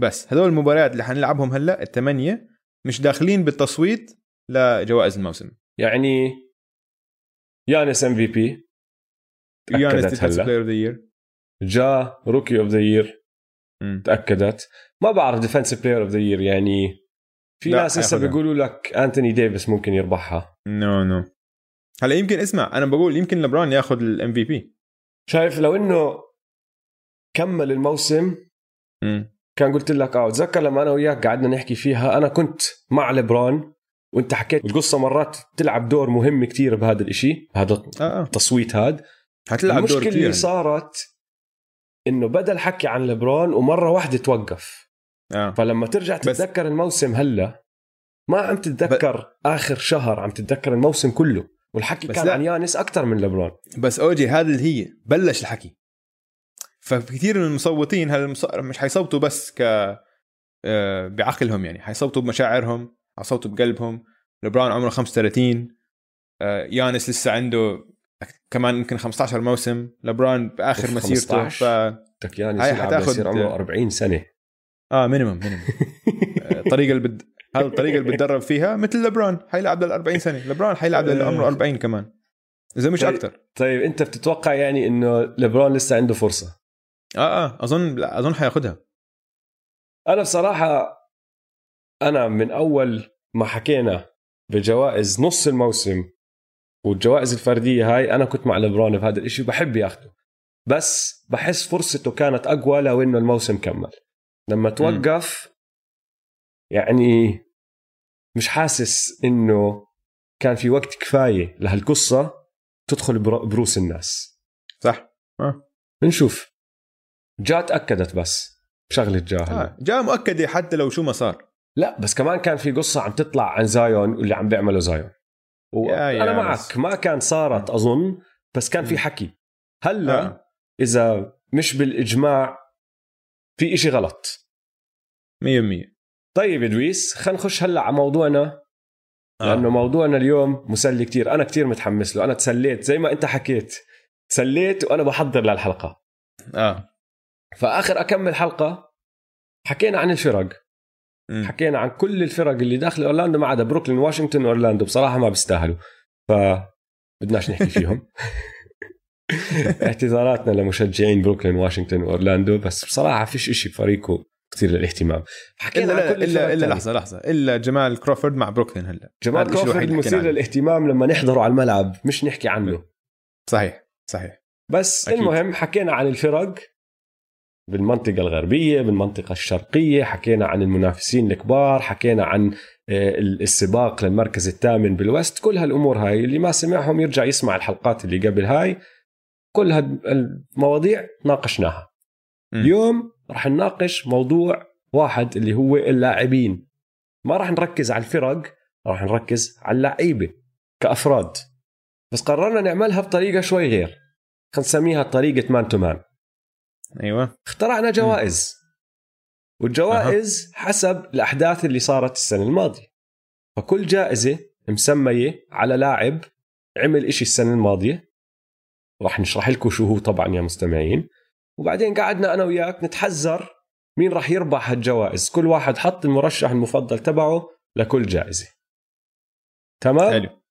بس هدول المباريات اللي حنلعبهم هلأ الثمانية مش داخلين بالتصويت لجوائز الموسم. يعني يانس MVP يانس defensive. player of the year جا rookie of the year تأكدت. ما بعرف ديفنسيف بلاير اوف ذا يير يعني في ناس حياخدها. بيقولوا لك انتوني ديفيس ممكن يربحها. no no هلا يمكن اسمع أنا بقول يمكن لبران ياخذ ال MVP شايف لو إنه كمل الموسم كان قلت لك آه تذكر لما أنا وياك قعدنا نحكي فيها أنا كنت مع لبران. وانت حكيت القصة مرات تلعب دور مهم كتير بهذا الإشي بهذا آه آه. التصويت هذا حتلعب دور المشكلة كثير اللي صارت إنه بدل حكي عن لبران ومرة واحدة توقف. آه. فلما ترجع بس- تتذكر الموسم هلا ما عم تتذكر ب... آخر شهر عم تتذكر الموسم كله. والحكي كان لا. عن يانس أكثر من لبران بس أوجي هذا اللي هي بلش الحكي. فكثير من المصوتين المص... مش حيصوتوا بس ك آه، بعقلهم يعني حيصوتوا بمشاعرهم حيصوتوا بقلبهم. لبران عمره 35 آه، يانس لسه عنده كمان يمكن 15 موسم. لبران بآخر مسيرته 15. ف بدك يانيس هاي حتاخد- يصير عمره 40 سنة. آه minimum minimum الطريقة اللي بد... هذه الطريقة اللي بتدرب فيها مثل لبرون حيلعب لل 40 سنة. لبرون حيلعب للي عمره 40 كمان. إذا مش طيب. أكثر طيب أنت بتتوقع يعني إنه لبرون لسه عنده فرصة؟ آه آه اظن أظن حياخذها أنا بصراحة أنا من أول ما حكينا بجوائز نص الموسم والجوائز الفردية هاي أنا كنت مع لبرون بهذا الإشي وبحب ياخده. بس بحس فرصته كانت أقوى لو إنه الموسم كمل. لما توقف يعني مش حاسس إنه كان في وقت كفاية لهالقصة تدخل بر- بروس الناس. صح. بنشوف. جا تأكدت بس. شغلة جا هلا آه. جاء مؤكدة حتى لو شو ما صار. لا بس كمان كان في قصة عم تطلع عن زايون واللي عم بيعمله زايون. يا معك. ما كان صارت أظن بس كان في. حكي. هلأ آه. إذا مش بالإجماع في إشي غلط. 100% طيب إدويس خلينا نخش هلأ على موضوعنا. آه. لأنه موضوعنا اليوم مسلي كتير. أنا كتير متحمس له. أنا تسليت زي ما أنت حكيت. تسليت وأنا بحضر للحلقة. آه. فآخر أكمل حلقة حكينا عن الفرق. مم. حكينا عن كل الفرق اللي داخل أورلاندو ما عدا بروكلين واشنطن واورلاندو بصراحة ما بيستاهلوا ف بدناش نحكي فيهم *laughs* اعتذاراتنا لمشجعين بروكلين واشنطن واورلاندو بس بصراحة فيش إشي بفريقه كثير للاهتمام حكينا إلا كل إلا التانية. لحظة لحظة إلا جمال كروفورد مع بروكلين هلا جمال كروفورد مثير. للاهتمام لما نحضره على الملعب مش نحكي عنه صحيح صحيح بس. أكيد. المهم حكينا عن الفرق بالمنطقة الغربية بالمنطقة الشرقية حكينا عن المنافسين الكبار حكينا عن آه، السباق للمركز الثامن بالوست. كل هالأمور هاي اللي ما سمعهم يرجع يسمع الحلقات اللي قبل هاي. كل هالمواضيع ناقشناها. اليوم رح نناقش موضوع واحد اللي هو اللاعبين. ما رح نركز على الفرق رح نركز على اللعيبة كأفراد. بس قررنا نعملها بطريقة شوي غير. خلينا نسميها طريقة مان تو مان أيوه. اخترعنا جوائز. والجوائز حسب الأحداث اللي صارت السنة الماضية. فكل جائزة مسمية على لاعب عمل إشي السنة الماضية. راح نشرح لكم شو هو طبعا يا مستمعين. وبعدين قعدنا أنا وياك نتحذر مين راح يربح هالجوائز كل واحد حط المرشح المفضل تبعه لكل جائزة. تمام؟ حلو.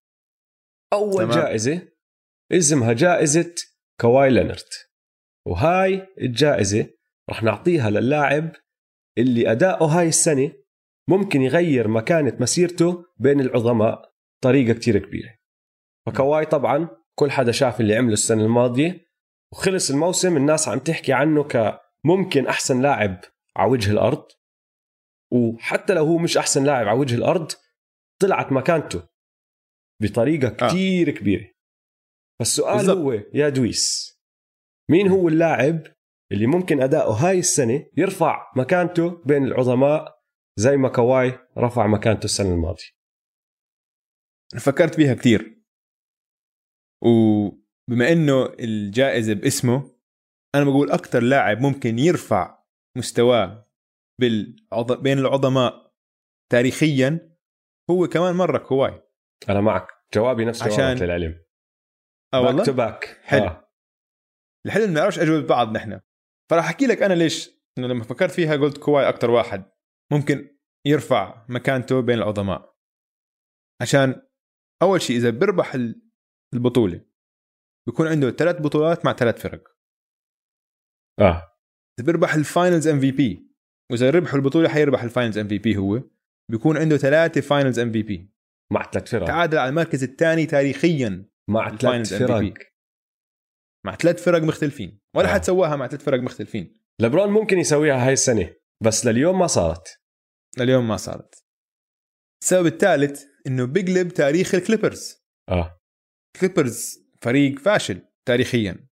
أول تمام. جائزة اسمها جائزة كواي لينارد وهاي الجائزة رح نعطيها للاعب اللي أداؤه هاي السنة ممكن يغير مكانة مسيرته بين العظماء طريقة كتير كبيرة فكواي طبعا كل حدا شاف اللي عمله السنة الماضية وخلص الموسم الناس عم تحكي عنه كممكن أحسن لاعب على وجه الأرض وحتى لو هو مش أحسن لاعب على وجه الأرض طلعت مكانته بطريقة آه. كتير كبيرة فالسؤال بالضبط. هو يا دويس مين هو اللاعب اللي ممكن أداؤه هاي السنة يرفع مكانته بين العظماء زي ما كواي رفع مكانته السنة الماضية؟ فكرت فيها كثير وبما إنه الجائزة باسمه أنا بقول أكثر لاعب ممكن يرفع مستواه بالعض... بين العظماء تاريخيا هو كمان مرة كواي. أنا معك. جوابي نفس جوابك عشان- للعلم. آه back to والله back حلو. آه. الحلو ما نعرفش أجوبة بعض نحن. فراح أحكي لك أنا ليش. إنه لما فكرت فيها قلت كواي أكثر واحد. ممكن يرفع مكانته بين العظماء. عشان أول شيء إذا بيربح ال- البطولة بيكون عنده ثلاث بطولات مع ثلاث فرق. آه. إذا بيربح ال Finals MVP وإذا ربحوا البطولة حيربح ال Finals MVP هو. بيكون عنده ثلاثة Finals MVP مع ثلاث فرق. تعادل على المركز الثاني تاريخيا. مع ثلاث MVP. مع ثلاث فرق مختلفين. ولا آه. حد سواها مع ثلاث فرق مختلفين. لبرون ممكن يسويها هاي السنة بس لليوم ما صارت. لليوم ما صارت. السبب الثالث إنه بيقلب تاريخ الكليبرز. آه. كليبرز فريق فاشل تاريخيا.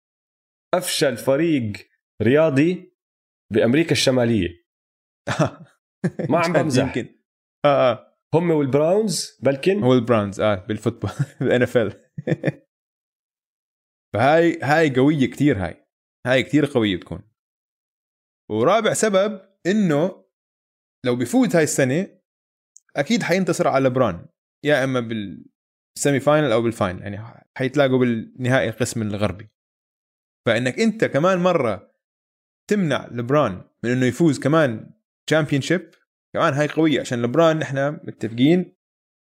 أفشل فريق رياضي بأمريكا الشمالية. *laughs* ما عم بمزح. يمكن. آه آه. هم والبراونز بلكن؟ هو البراونز آه بال football بال NFL فهاي هاي قوية كتير هاي. هاي كتير قوية تكون ورابع سبب إنه لو بيفوز هاي السنة أكيد حينتصر على لبرون يا إما بال semi-final أو بال final يعني حيتلاقوا بالنهائي القسم الغربي. فإنك أنت كمان مرة تمنع لبرون من إنه يفوز كمان champion كمان هاي قوية عشان لبرون نحن متفقين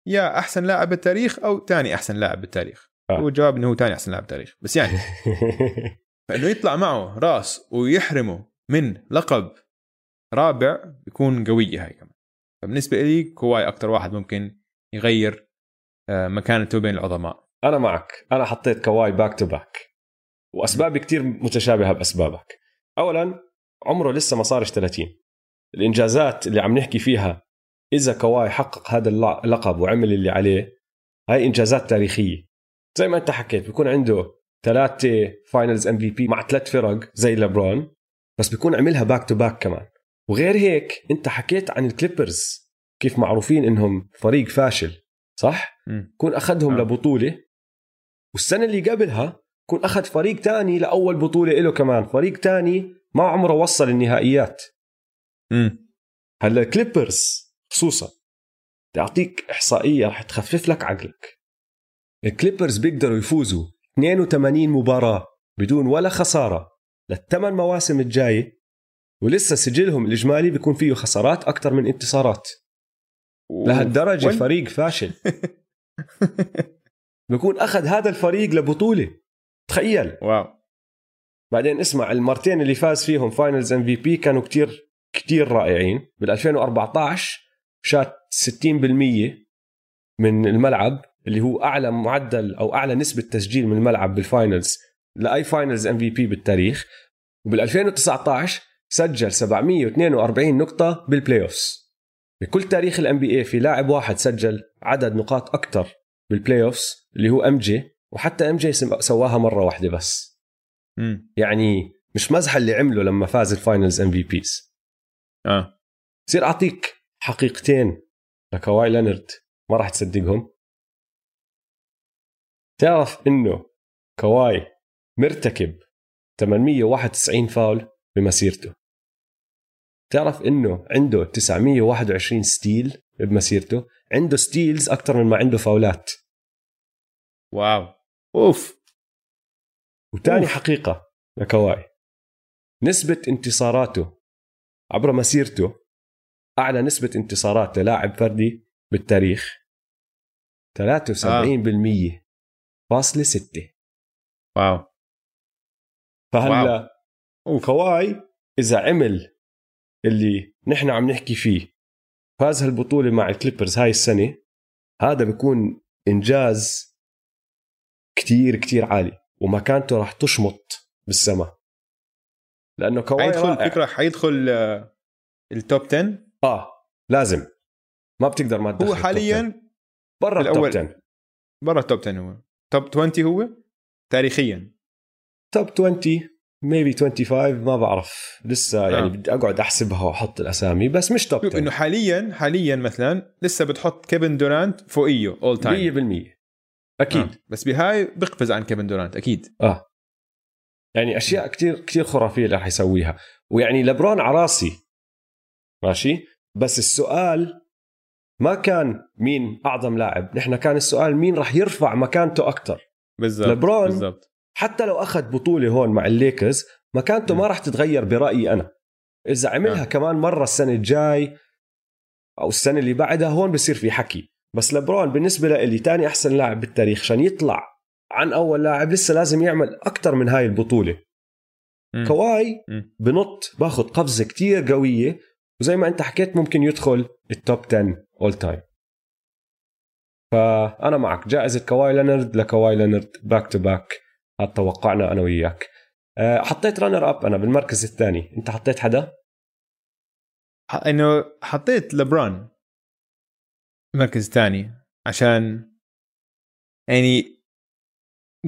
يا أحسن لاعب بالتاريخ أو ثاني أحسن لاعب بالتاريخ. آه. هو الجواب إنه هو ثاني أحسن لاعب بالتاريخ بس يعني. *laughs* فإنه يطلع معه راس ويحرمه من لقب رابع بيكون قويه هاي كمان. فبالنسبة لي كواي أكثر واحد ممكن يغير آه، مكانته بين العظماء. أنا معك. أنا حطيت كواي back to back وأسبابي كتير متشابهة بأسبابك. اولا عمره لسه ما صارش 30 الإنجازات اللي عم نحكي فيها إذا كواي حقق هذا الل- اللقب وعمل اللي عليه هاي إنجازات تاريخية. زي ما انت حكيت بيكون عنده ثلاثة Finals MVP مع ثلاث فرق زي لبرون بس بيكون عملها back to back كمان وغير هيك انت حكيت عن الكليبرز كيف معروفين إنهم فريق فاشل صح. كون أخذهم آه. لبطولة والسنة اللي قبلها كون أخذ فريق تاني لأول بطولة له كمان فريق تاني ما عمره وصل النهائيات مم. هلا الكليبرز خصوصا بدي اعطيك إحصائية رح تخفف لك عقلك الكليبرز بيقدروا يفوزوا 82 مباراة بدون ولا خسارة للثمان مواسم الجايه ولسه سجلهم الإجمالي بيكون فيه خسارات أكثر من انتصارات. لهالدرجة وين- فريق فاشل. *laughs* بيكون أخذ هذا الفريق لبطولة. تخيل. واو. بعدين اسمع المرتين اللي فاز فيهم Finals MVP كانوا كتير كتير رائعين. بال 2014 shot 60% من الملعب. اللي هو أعلى معدل أو أعلى نسبة تسجيل من الملعب بال Finals لأي Finals MVP بالتاريخ. وبال 2019 سجل 742 نقطة بال playoffs بكل تاريخ ال NBA في لاعب واحد سجل عدد نقاط أكثر بال playoffs اللي هو MJ وحتى MJ سواها مرة واحدة بس. مم. يعني مش مزحه اللي عمله لما فاز ال Finals MVPs آه. بصير أعطيك حقيقتين لكواي لينارد ما راح تصدقهم. تعرف إنه كواي مرتكب 891 فاول بمسيرته. تعرف إنه عنده 921 steal بمسيرته؟ عنده steals أكثر من ما عنده فاولات. واو. أوف. وتاني أوف. حقيقة لكواي نسبة انتصاراته عبر مسيرته أعلى نسبة انتصارات للاعب فردي بالتاريخ. 73% فاصلة ستة wow فهلا. كواي إذا عمل اللي نحن عم نحكي فيه فاز هالبطولة مع ال Clippers هاي السنة هذا بيكون إنجاز كتير كتير عالي ومكانته راح تشمط بالسماء لأنه كواي حيدخل رائع. فكرة حيدخل آه، ال top 10 آه لازم ما بتقدر ما تدخل هو ال top 10. حاليا برا ال top الأول. 10 برا ال top 10 هو top 20 هو؟ تاريخيا. top 20 maybe 25 ما بعرف. لسه يعني آه. بدي أقعد أحسبها وأحط الأسامي بس مش top شوف 10 إنه حاليا حاليا مثلا لسه بتحط كيفن دورانت فوقيه all time 100% أكيد. آه. بس بهاي بقفز عن كيفن دورانت أكيد. آه. يعني أشياء كتير كتير خرافية اللي راح يسويها. ويعني لبرون على راسي. ماشي؟ بس السؤال ما كان مين أعظم لاعب نحن كان السؤال مين راح يرفع مكانته أكثر بالضبط لبرون بالضبط حتى لو أخذ بطولة هون مع الليكرز مكانته ما م. راح تتغير برأيي أنا إذا عملها آه. كمان مرة السنة الجاي أو السنة اللي بعدها هون بصير في حكي بس لبرون بالنسبة لي تاني أحسن لاعب بالتاريخ عشان يطلع عن أول لاعب لسه لازم يعمل أكثر من هاي البطولة مم. كواي مم. بنط باخذ قفزة كتير قوية وزي ما أنت حكيت ممكن يدخل ال top 10 all time فأنا معك. جائزة كواي لينارد لكواي لينارد back to back هذا توقعنا أنا وياك. أه، حطيت runner up أنا بالمركز الثاني. أنت حطيت حدا؟ إنه حطيت لبران مركز ثاني عشان يعني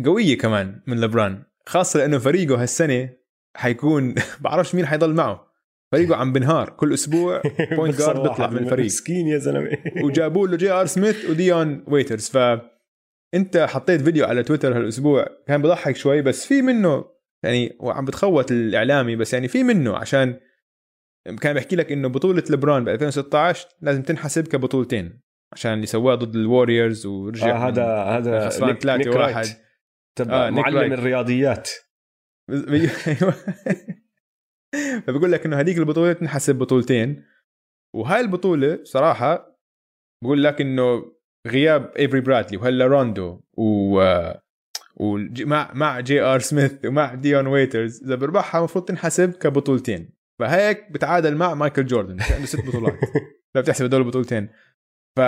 قوية كمان من لبران. خاصة لأنه فريقه هالسنة حيكون *laughs* بعرفش مين حيضل معه. فريقه عم بنهار. كل أسبوع *laughs* point guard بيطلع من الفريق. مسكين يا زلمة. *laughs* وجابوا له جي ار سميث وديون ويترز ف انت حطيت فيديو على تويتر هالأسبوع. كان بضحك شوي بس في منه يعني وعم بتخوت الإعلامي بس يعني في منه عشان كان بيحكي لك إنه بطولة لبران ب 2016 لازم تنحسب كبطولتين عشان اللي سواه ضد ال Warriors ورجع آه هذا هذا خسران نيك- ثلاثة نيك وواحد. right. تبع آه، معلم. الرياضيات. *laughs* أيوه. *laughs* فبقول لك إنه هذيك البطولة تنحسب بطولتين. وهاي البطولة صراحة بقول لك إنه غياب إيفري برادلي وهلا روندو و وج- مع مع جي آر سميث ومع ديون ويترز إذا بربحها المفروض تنحسب كبطولتين. فهيك بتعادل مع مايكل جوردن عنده ست بطولات. *laughs* لو بتحسب هدول البطولتين. ف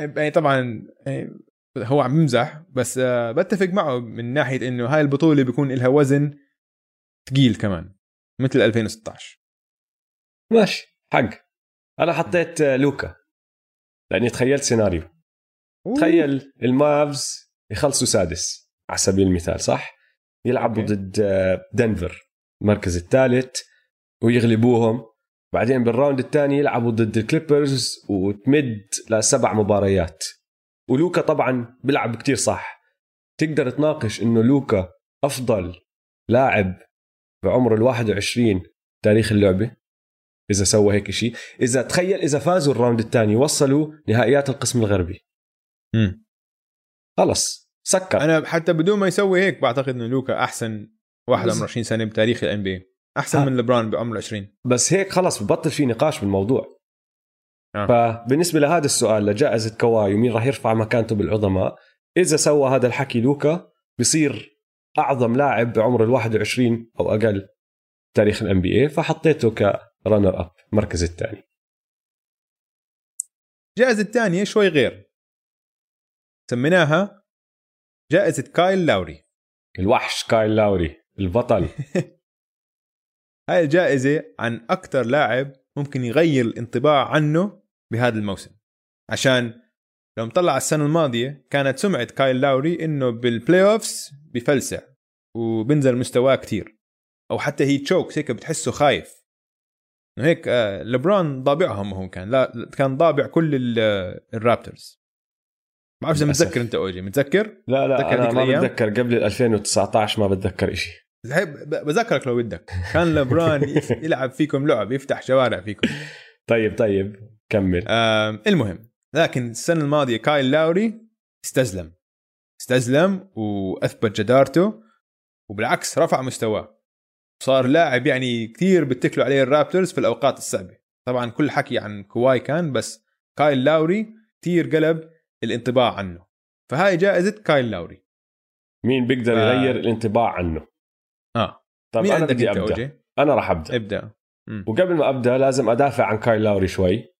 يعني طبعا يعني هو عم يمزح بس آه، بتفق معه من ناحية إنه هاي البطولة بيكون لها وزن ثقيل كمان. مثل 2016 ماشي حق. أنا حطيت آه، لوكا. لأني تخيلت سيناريو. تخيل ال Mavs يخلصوا سادس على سبيل المثال صح؟ يلعبوا okay. ضد آه، دنفر المركز الثالث ويغلبوهم. بعدين بال round الثاني يلعبوا ضد ال Clippers وتمد لسبع مباريات. ولوكا طبعا بيلعب كتير صح. تقدر تناقش إنه لوكا أفضل لاعب بعمر ال 21 تاريخ اللعبة إذا سوى هيك شيء إذا تخيل إذا فازوا ال round الثاني وصلوا نهائيات القسم الغربي. مم. خلص سكر. أنا حتى بدون ما يسوي هيك بعتقد إنه لوكا أحسن واحد بس- عمره 20 سنة بتاريخ ال NBA أحسن آه. من لبران بعمره 20 بس هيك خلص ببطل في نقاش بالموضوع. آه. فبالنسبة لهذا السؤال لجائزة كواي ومين راح يرفع مكانته بالعظماء؟ إذا سوى هذا الحكي لوكا بصير أعظم لاعب بعمر ال 21 أو أقل تاريخ ال NBA فحطيته ك runner up المركز الثاني. الجائزه الثانية شوي غير. سميناها جائزة كايل لاوري. الوحش كايل لاوري البطل. *laughs* هاي الجائزة عن أكثر لاعب ممكن يغير الانطباع عنه بهذا الموسم عشان لو مطلع على السنة الماضية كانت سمعة كايل لاوري إنه بال playoffs بفلسع وبنزل مستواه كتير. أو حتى he chokes هيك بتحسه خايف. إنه هيك آه، لبران ضابعهم هو كان. لا كان ضابع كل ال- آه، ال Raptors ما بعرف إذا. متذكر أنت أوجي متذكر؟ لا لا هذيك ما الأيام؟ بتذكر. قبل ال 2019 ما بتذكر ب- بذكرك لو بدك. كان لبران *laughs* يلعب فيكم لعب يفتح شوارع فيكم. طيب طيب كمل. آم، المهم. لكن السنة الماضية كايل لاوري استزلم استزلم وأثبت جدارته وبالعكس رفع مستواه. صار لاعب يعني كثير بتكلوا عليه ال Raptors في الأوقات الصعبة. طبعا كل حكي عن كواي كان بس كايل لاوري كثير قلب الانطباع عنه. فهاي جائزة كايل لاوري. مين بيقدر ف- يغير الانطباع عنه؟ آه. طب مين أنا بدي أبدأ. أوجي؟ أنا راح أبدأ. ابدأ. مم. وقبل ما أبدأ لازم أدافع عن كايل لاوري شوي.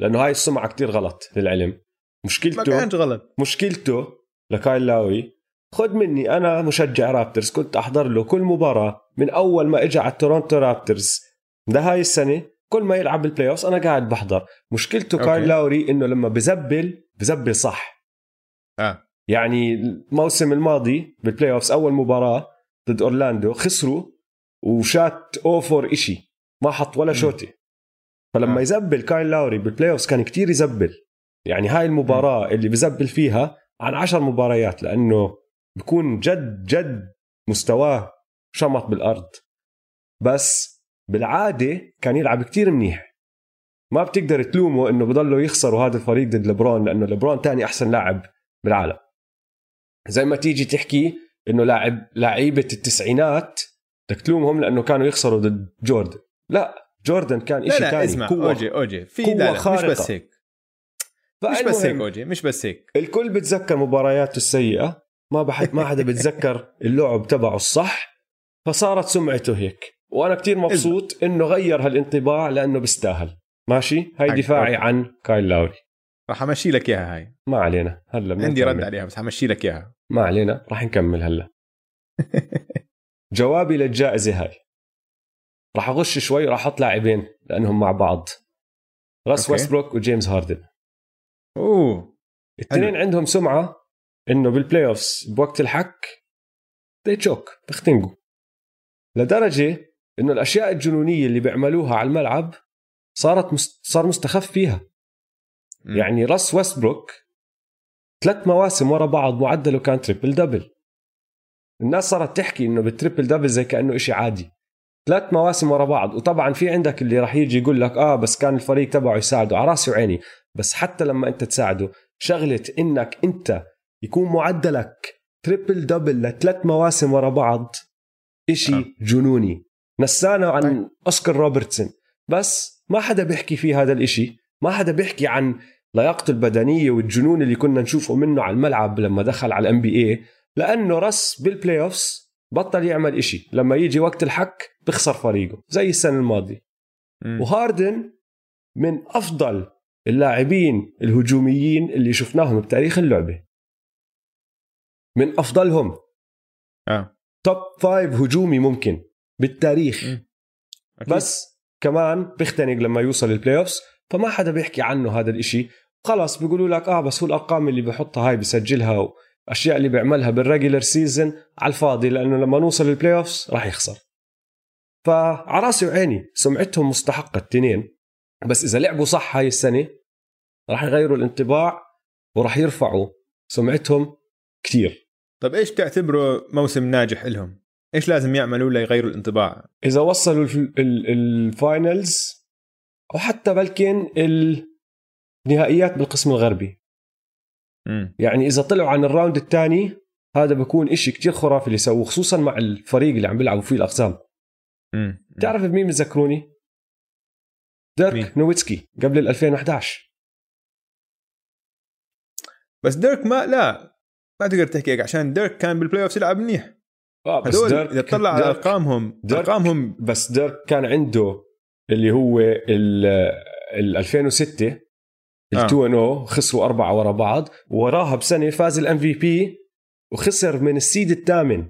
لأنه هاي السمعة كتير غلط للعلم. ما مشكلته كانش غلط. مشكلته لكايل لاوري خد مني أنا مشجع Raptors كنت أحضر له كل مباراة من أول ما اجى على تورونتو Raptors. ده هاي السنة كل ما يلعب بال playoff أنا قاعد بحضر. مشكلته okay. كايل لاوري إنه لما بزبل بزبل صح. آه. يعني الموسم الماضي بال playoffs أول مباراة ضد أورلاندو خسروا وشات اوفر إشي. ما حط ولا شوطه فلما آه. يزبل كايل لاوري بال playoff كان كتير يزبل. يعني هاي المباراة اللي بزبل فيها عن عشر مباريات لأنه بكون جد جد مستواه شمط بالأرض. بس بالعادة كان يلعب كتير منيح. ما بتقدر تلومه إنه بضلوا يخسروا هذا الفريق ضد لبرون لأنه لبرون تاني أحسن لاعب بالعالم. زي ما تيجي تحكي إنه لاعب لعيبة التسعينات بدك تلومهم لأنه كانوا يخسروا ضد جوردن. لا. جوردن كان شيء ثاني اسمع أوجي أوجي. في قوة لا لا مش خارقة. بس هيك. مش بس هيك أوجي مش بس هيك. الكل بتذكر مبارياته السيئة. ما بحد ما حدا بتذكر اللعب تبعه الصح. فصارت سمعته هيك. وأنا كتير مبسوط إنه غير هالانطباع لأنه بيستاهل. ماشي؟ هاي دفاعي. عن كايل لاوري. راح أمشي لك إياها هاي. ما علينا. هلا عندي رد. عليها بس حمشي لك إياها. ما علينا. راح نكمل هلا. *laughs* جوابي للجائزة هاي. راح أغش شوي وراح أحط لاعبين لأنهم مع بعض. راس أوكي. ويستبروك وجيمس هاردن. أوه. الاثنين عندهم سمعة إنه بال playoffs بوقت الحك they choke بختنقوا لدرجة إنه الأشياء الجنونية اللي بيعملوها على الملعب صارت مست... صار مستخف فيها. مم. يعني راس ويستبروك ثلاث مواسم ورا بعض معدله كان triple double الناس صارت تحكي إنه بال triple double زي كأنه إشي عادي. ثلاث مواسم ورا بعض. وطبعا في عندك اللي راح يجي يقول لك آه بس كان الفريق تبعه يساعده. على رأسي وعيني. بس حتى لما أنت تساعده شغلة إنك أنت يكون معدلك triple double لثلاث مواسم ورا بعض إشي آه. جنوني. نسانا عن طيب. أوسكار روبرتسون. بس ما حدا بيحكي في هذا الإشي. ما حدا بيحكي عن لياقته البدنية والجنون اللي كنا نشوفه منه على الملعب لما دخل على ال NBA لأنه راس بال playoffs بطل يعمل إشي. لما يجي وقت الحك بخسر فريقه زي السنة الماضية. مم. وهاردن من أفضل اللاعبين الهجوميين اللي شفناهم بتاريخ اللعبة. من أفضلهم. آه. top five هجومي ممكن بالتاريخ. أكيد. بس كمان بيختنق لما يوصل ال playoffs فما حدا بيحكي عنه هذا الإشي. خلاص بيقولوا لك آه بس هو الأرقام اللي بحطها هاي بسجلها والاشياء اللي بيعملها بال regular season على الفاضي لأنه لما نوصل ال playoffs راح يخسر فعلى رأسي وعيني سمعتهم مستحقة التنين بس إذا لعبوا صح هاي السنة راح يغيروا الانطباع وراح يرفعوا سمعتهم كتير طب إيش تعتبره موسم ناجح لهم؟ إيش لازم يعملوا ليغيروا الانطباع؟ إذا وصلوا الف- ال- ال finals أو حتى بلكن النهائيات بالقسم الغربي مم. يعني إذا طلعوا عن ال round الثاني هذا بكون إشي كتير خرافي اللي سووه خصوصا مع الفريق اللي عم بيلعبوا فيه الأقسام مم. بتعرف بمين بذكروني ديرك مين؟ نويتسكي قبل ال 2011 بس ديرك ما لا ما تقدر تحكي هيك عشان ديرك كان بال playoff يلعب منيح آه بس هدول ديرك إذا تطلع على ارقامهم ارقامهم بس ديرك كان عنده اللي هو ال 2006 ال آه. 2 0 خسروا أربعة ورا بعض وراها بسنة فاز ال MVP وخسر من ال seed الثامن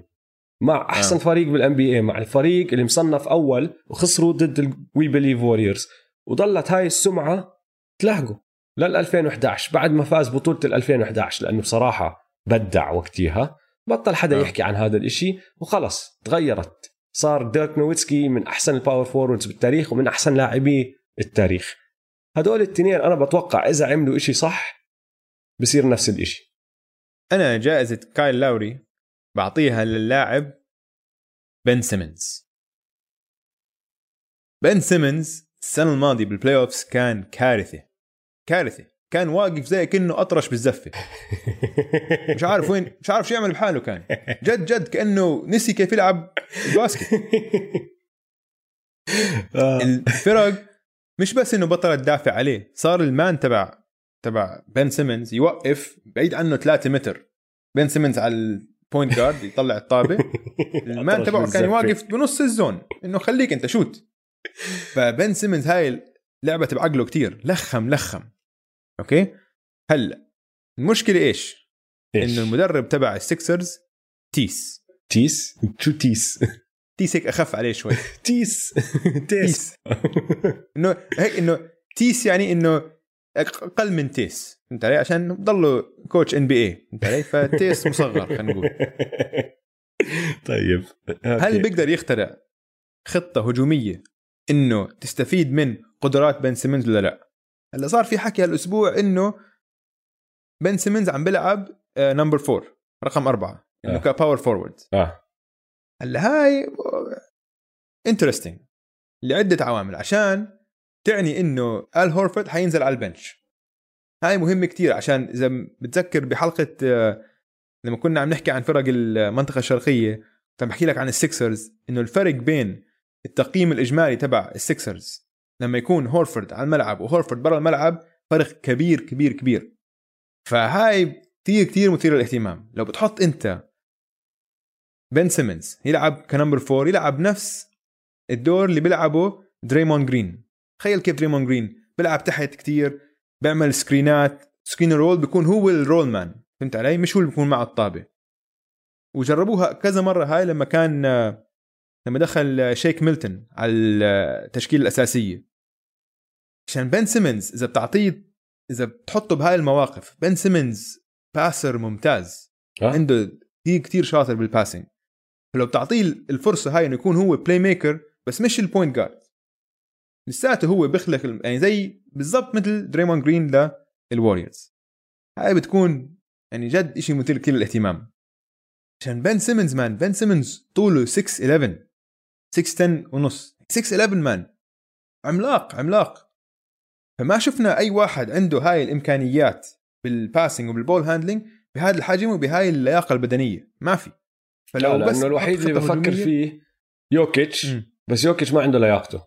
مع أحسن آه. فريق بال NBA مع الفريق اللي مصنف أول وخسروا ضد ال We Believe Warriors وضلت هاي السمعة تلاحقوا لل 2011 بعد ما فاز بطولة ال 2011 لأنه بصراحة بدع وقتها بطل حدا آه. يحكي عن هذا الإشي وخلص تغيرت صار ديرك نويتسكي من أحسن ال power forwards بالتاريخ ومن أحسن لاعبي التاريخ هدول التنين أنا بتوقع إذا عملوا إشي صح بصير نفس الإشي. أنا جائزة كايل لاوري بعطيها للاعب بن سيمنز. بن سيمنز السنة الماضية بال playoffs كان كارثة. كارثة. كان واقف زي كأنه أطرش بالزفة. *laughs* مش عارف وين مش عارف شو يعمل بحاله كان. جد جد كأنه نسي كيف يلعب ال basket *laughs* آه. الفرق مش بس إنه بطلت تدافع عليه صار ال man تبع تبع بن سيمنز يوقف بعيد عنه 3 متر. بن سيمنز على ال point guard يطلع الطابة. *laughs* ال man تبعه كان. واقف بنص ال zone إنه خليك أنت shoot. فبن سيمنز هاي لعبت بعقله كتير لخم لخم. أوكي؟ هلأ المشكلة إيش؟ إيش؟ إنه المدرب تبع السكسرز تيس. تيس؟ شو تيس؟ تيس هيك أخف عليه شوي. *laughs* *laughs* تيس. تيس. إنه هيك إنه تيس يعني إنه أقل من تيس. فهمت علي؟ عشان ضله coach NBA فهمت علي؟ فتيس *laughs* مصغر خلينا نقول. طيب. هل. بيقدر يخترع خطة هجومية إنه تستفيد من قدرات بن سيمنز ولا لا؟ هلأ صار في حكي هالأسبوع إنه بن سيمنز عم بيلعب number four رقم أربعة إنه آه. ك power forward آه. هلا هاي interesting لعدة عوامل عشان تعني إنه آل هورفورد حينزل على ال bench. هاي مهمة كتير عشان إذا بتذكر بحلقة آه، لما كنا عم نحكي عن فرق المنطقة الشرقية كان بحكي لك عن السكسرز إنه الفرق بين التقييم الإجمالي تبع السكسرز لما يكون هورفورد على الملعب وهورفورد برا الملعب فرق كبير كبير كبير. فهاي كثير كثير مثير للاهتمام. لو بتحط أنت بن سيمنز يلعب ك number four يلعب نفس الدور اللي بيلعبه دريمون جرين. تخيل كيف دريمون جرين بيلعب تحت كتير بيعمل سكرينات. screen roll بيكون هو ال roll man فهمت علي؟ مش هو اللي بيكون مع الطابة. وجربوها كذا مرة هاي لما كان لما دخل شيك ميلتون على التشكيلة الأساسية. عشان بن سيمنز إذا بتعطيه إذا بتحطه بهاي المواقف بن سيمنز passer ممتاز. آه. عنده كثير كثير شاطر بال passing فلو بتعطيه الفرصة هاي إنه يكون هو playmaker بس مش ال point guard لساته هو بيخلق يعني زي بالضبط مثل دريمون جرين للوريورز هاي بتكون يعني جد شيء مثير كثير للاهتمام عشان بن سيمنز man بن سيمنز طوله 6 11 6 10 ونص. 6 11 man عملاق عملاق. فما شفنا أي واحد عنده هاي الإمكانيات بال passing وبال ball handling بهذا الحجم وبهاي اللياقة البدنية. ما في. لا بس لأنه الوحيد اللي بفكر فيه يوكيتش مم. بس يوكيتش ما عنده لياقته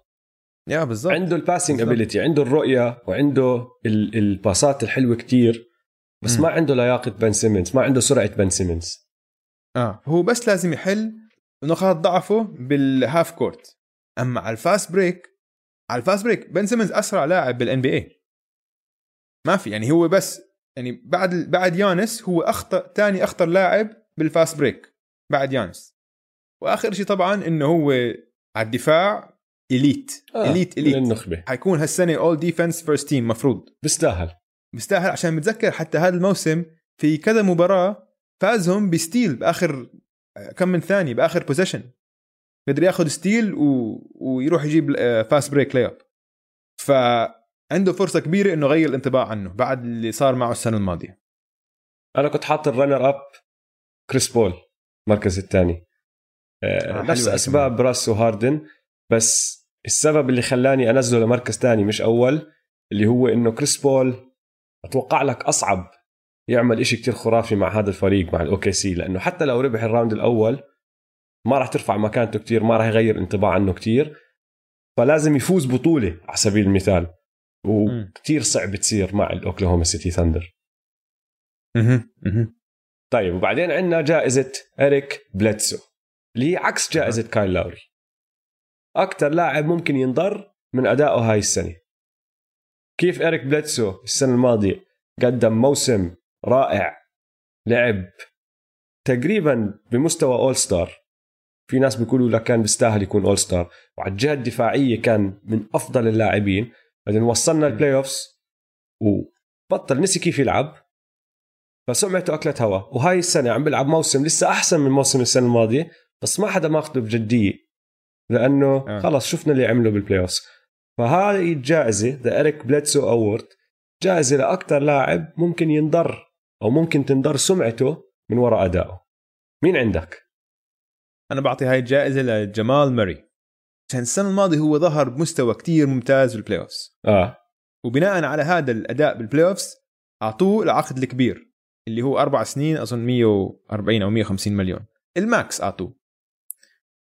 يا بالضبط عنده ال passing ability عنده الرؤية وعنده ال- الباسات الحلوة كتير بس مم. ما عنده لياقة بن سيمنز ما عنده سرعة بن سيمنز آه هو بس لازم يحل نقاط ضعفه بال half court أما على ال fast break على ال fast break بن سيمنز أسرع لاعب بال NBA ما في يعني هو بس يعني بعد بعد يانس هو اخطر ثاني أخطر لاعب بال fast break بعد يانس. وآخر شيء طبعا إنه هو على الدفاع elite. آه، elite من elite. النخبه حيكون هالسنة all defense first team مفروض. بيستاهل. بيستاهل عشان بتذكر حتى هذا الموسم في كذا مباراة فازهم ب steal بآخر كم من ثانية بآخر possession قدر ياخذ steal و... ويروح يجيب fast break layup فعنده فرصة كبيرة إنه يغير الانطباع عنه بعد اللي صار معه السنة الماضية. أنا كنت حاط ال runner up كريس بول المركز الثاني. آه، نفس حلوة هي أسباب براس وهاردن بس السبب اللي خلاني أنزله لمركز ثاني مش أول اللي هو إنه كريس بول أتوقع لك أصعب يعمل إشي كتير خرافي مع هذا الفريق مع ال OKC لأنه حتى لو ربح ال round الأول ما راح ترفع مكانته كتير ما راح يغير انطباع عنه كتير فلازم يفوز بطولة على سبيل المثال وكتير صعب تصير مع الأوكلاهوما سيتي ثاندر. طيب وبعدين عندنا جائزة إريك بليتسو اللي هي عكس جائزة كايل لاوري. أكثر لاعب ممكن ينضر من أدائه هاي السنة. كيف إريك بليتسو السنة الماضية قدم موسم رائع لعب تقريبا بمستوى all star في ناس بيقولوا لك كان بيستاهل يكون all star وعلى الجهة الدفاعية كان من أفضل اللاعبين. بعدين وصلنا ال playoffs وبطل نسي كيف يلعب. فسمعته اكلت هوا وهاي السنة عم بيلعب موسم لسه أحسن من موسم السنة الماضية بس ما حدا ماخذه بجدية لأنه آه. خلص شفنا اللي عمله بال playoff فهاي الجائزة the اريك بليتسو award جائزة لأكثر لاعب ممكن ينضر أو ممكن تنضر سمعته من وراء أدائه. مين عندك؟ أنا بعطي هاي الجائزة لجمال ماري عشان السنة الماضية هو ظهر بمستوى كتير ممتاز بال playoffs آه. وبناء على هذا الأداء بال playoffs أعطوه العقد الكبير. اللي هو أربع سنين أظن 140 أو 150 مليون. ال max أعطوه.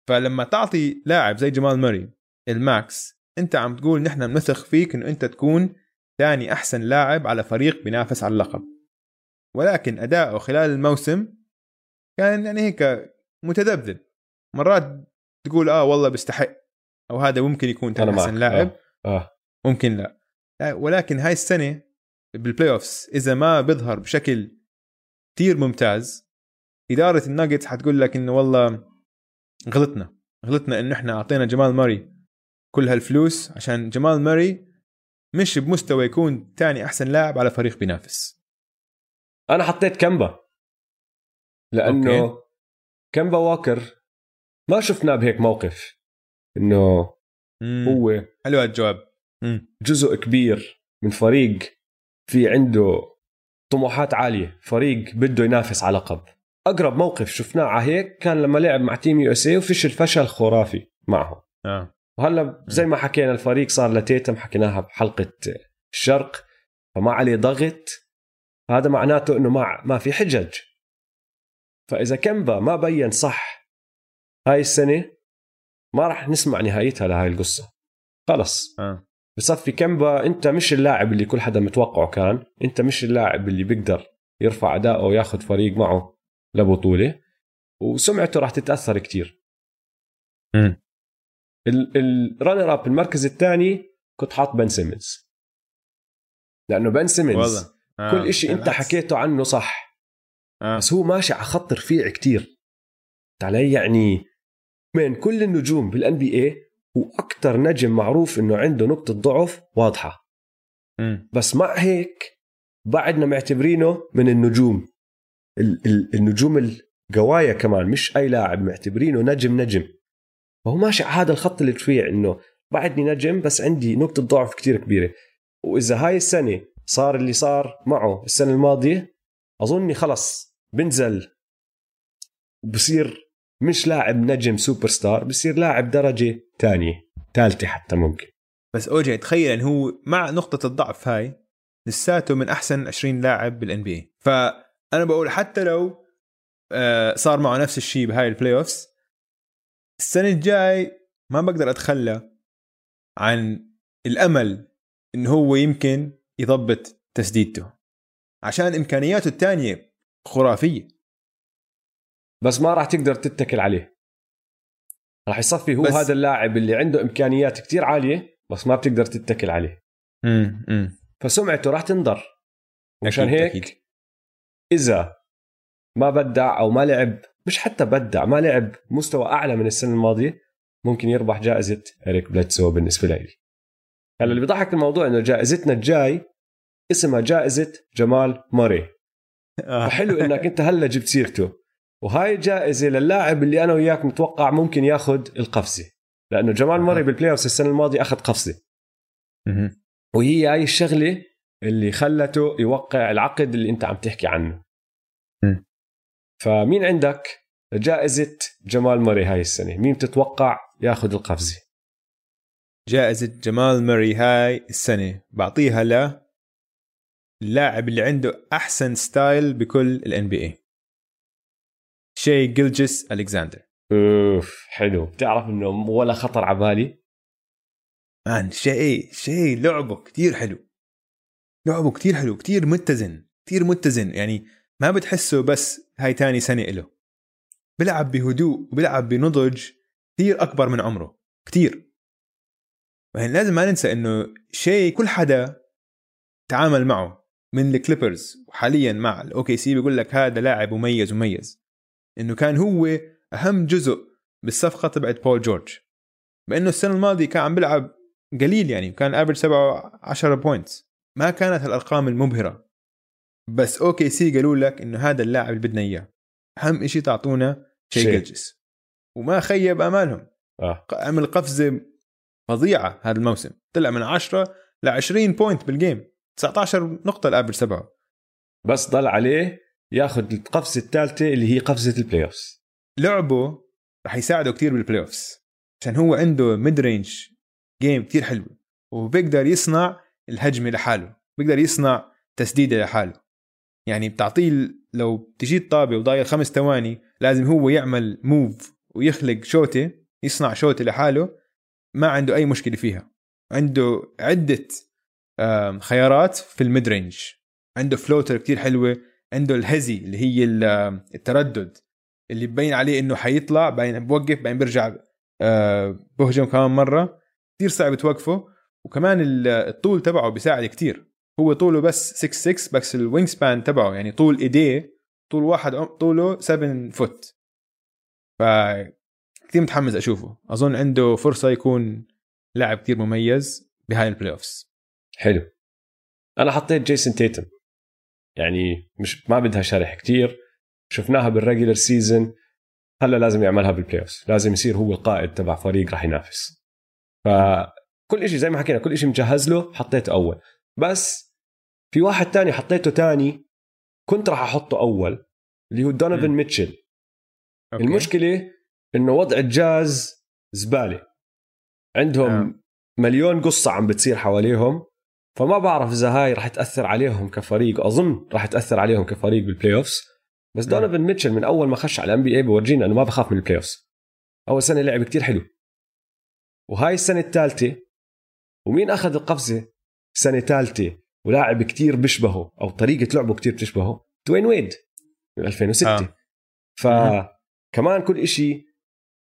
فلما تعطي لاعب زي جمال ماري ال max أنت عم تقول نحن بنثق فيك إنه أنت تكون ثاني أحسن لاعب على فريق بينافس على اللقب. ولكن أداؤه خلال الموسم كان يعني هيك متذبذب. مرات تقول آه والله بيستحق أو هذا ممكن يكون ثاني. أحسن لاعب. آه. ممكن لا. لا، ولكن هاي السنة بال playoffs إذا ما بيظهر بشكل كثير ممتاز إدارة الناجتس حتقول لك إنه والله غلطنا غلطنا إنه إحنا أعطينا جمال ماري كل هالفلوس عشان جمال ماري مش بمستوى يكون ثاني أحسن لاعب على فريق بينافس أنا حطيت كمبا لأنه أوكي. كمبا واكر ما شفناه بهيك موقف إنه مم. هو حلو هالجواب. جزء كبير من فريق في عنده طموحات عالية. فريق بده ينافس على لقب أقرب موقف شفناه على هيك كان لما لعب مع Team USA وفشل فشل خرافي معهم. آه. وهلا زي ما حكينا الفريق صار legitim حكيناها بحلقة الشرق. فما عليه ضغط. هذا معناته إنه ما ما في حجج. فإذا كمبا ما بينجح هاي السنة ما راح نسمع نهايتها لهاي القصة. خلص. آه. بصفي كمبا انت مش اللاعب اللي كل حدا متوقعه كان انت مش اللاعب اللي بيقدر يرفع اداءه وياخذ فريق معه لبطولة وسمعته راح تتأثر كتير مم. ال runner up المركز الثاني كنت حاط بن سيمنز لأنه بن سيمنز آه. كل شيء أنت. حكيته عنه صح آه. بس هو ماشي على خط رفيع كتير علي يعني من كل النجوم بالان بي اي هو أكثر نجم معروف إنه عنده نقطة ضعف واضحة. مم. بس مع هيك بعدنا معتبرينه من النجوم. ال- ال- النجوم القوايا كمان مش أي لاعب معتبرينه نجم نجم. فهو ماشي على هذا الخط الرفيع إنه بعدني نجم بس عندي نقطة ضعف كتير كبيرة. وإذا هاي السنة صار اللي صار معه السنة الماضية أظني خلص بنزل. وبصير مش لاعب نجم سوبر ستار بصير لاعب درجة ثانية ثالثه حتى ممكن. بس أوجي تخيل إن هو مع نقطة الضعف هاي لساته من أحسن 20 لاعب بال NB فأنا بقول حتى لو آه، صار معه نفس الشيء بهاي ال playoffs السنة الجاي ما بقدر أتخلى عن الأمل انه هو يمكن يضبط تسديدته. عشان إمكانياته الثانية خرافية. بس ما راح تقدر تتكل عليه. راح يصفي هو هذا اللاعب اللي عنده إمكانيات كتير عالية بس ما بتقدر تتكل عليه. امم امم فسمعته راح تنضر. أكيد، هيك أكيد. إذا ما بدع أو ما لعب مش حتى بدع ما لعب مستوى أعلى من السنة الماضية ممكن يربح جائزة إريك بليدسو بالنسبة لي. هلا اللي بيضحك الموضوع إنه جائزتنا الجاي اسمها جائزة جمال موراي آه. فحلو إنك أنت هلا جبت سيرته. وهاي جائزة للاعب اللي أنا وياك متوقع ممكن ياخذ القفزة. لأنه جمال موراي أها. بال playoff السنة الماضية أخذ قفزة. وهي هاي الشغلة اللي خلته يوقع العقد اللي أنت عم تحكي عنه. مم. فمين عندك؟ جائزة جمال موراي هاي السنة. مين بتتوقع ياخذ القفزة؟ جائزة جمال موراي هاي السنة. بعطيها ل اللاعب اللي عنده أحسن style بكل ال NBA شاي جيلجس الكساندر أوف حلو. بتعرف إنه ولا خطر على بالي؟ man شاي شاي لعبه كتير حلو. لعبه كتير حلو كتير متزن كتير متزن. يعني ما بتحسه بس هاي تاني سنة إله. بيلعب بهدوء وبيلعب بنضج كتير أكبر من عمره كتير. يعني لازم ما ننسى إنه شاي كل حدا تعامل معه من الكليبرز وحاليا مع ال OKC بيقول لك هذا لاعب مميز مميز. إنه كان هو أهم جزء بالصفقة تبعت بول جورج. بأنه السنة الماضية كان عم بيلعب قليل يعني كان average 7 10 points ما كانت الأرقام المبهرة. بس OKC قالوا لك إنه هذا اللاعب اللي بدنا إياه. أهم شيء تعطونا شاي. شاي. جلجس وما خيب أمالهم. آه. عمل قفزة فظيعة هذا الموسم. طلع من 10 ل 20 point بال game 19 نقطة ال average تبعه بس ضل عليه ياخذ القفزة الثالثة اللي هي قفزة ال playoff لعبه رح يساعده كتير بال playoffs عشان هو عنده mid-range game كتير حلو وبيقدر يصنع الهجمة لحاله بيقدر يصنع تسديدة لحاله. يعني بتعطيه لو تجي الطابة وضايل خمس ثواني لازم هو يعمل move ويخلق شوتة يصنع شوتة لحاله ما عنده أي مشكلة فيها. عنده عدة خيارات في ال mid-range عنده floater كتير حلوة عنده ال hesi اللي هي التردد اللي ببين عليه إنه حيطلع بعدين بوقف بعدين بيرجع آه، بهجم كمان مرة. كثير صعب توقفه. وكمان ال- الطول تبعه بيساعد كتير. هو طوله بس 6 6 بس ال wingspan تبعه يعني طول ايديه طول واحد طوله 7 foot ف كثير متحمس أشوفه. أظن عنده فرصة يكون لاعب كثير مميز بهاي ال playoffs حلو. أنا حطيت جيسون تيتم يعني مش ما بدها شرح كتير. شفناها بال regular season هلا لازم يعملها بال playoff لازم يصير هو القائد تبع فريق راح ينافس. فكل شيء زي ما حكينا كل شيء مجهز له حطيته أول. بس في واحد تاني حطيته تاني كنت راح أحطه أول اللي هو دونيفن ميتشل أوكي. المشكلة إنه وضع الجاز زبالة. عندهم آه. مليون قصة عم بتصير حواليهم. فما بعرف إذا هاي راح تأثر عليهم كفريق. أظن راح تأثر عليهم كفريق بال playoffs بس نعم. دونيفن ميتشل من أول ما خش على ال NBA بورجينا إنه ما بخاف من ال playoffs أول سنة لعب كتير حلو. وهاي السنة الثالثة ومين أخذ القفزة سنة ثالثة؟ ولاعب كتير بيشبهه أو طريقة لعبه كتير بتشبهه دوين ويد من 2006 آه. فكمان كل إشي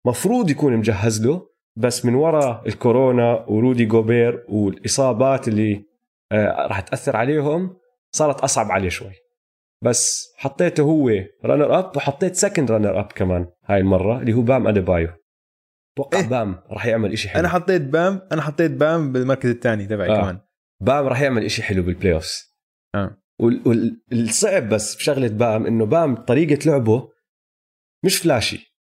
مفروض يكون مجهز له بس من وراء الكورونا ورودي جوبير والإصابات اللي راح تأثر عليهم صارت أصعب عليه شوي بس حطيته هو runner-up وحطيت second runner-up كمان هاي المرة اللي هو بام اديبايو أتوقع إيه. بام راح يعمل إشي حلو أنا حطيت بام أنا حطيت بام بالمركز الثاني تبعي آه. كمان بام راح يعمل إشي حلو بال playoffs آه. والصعب بس بشغلة بام إنه بام طريقة لعبه مش flashy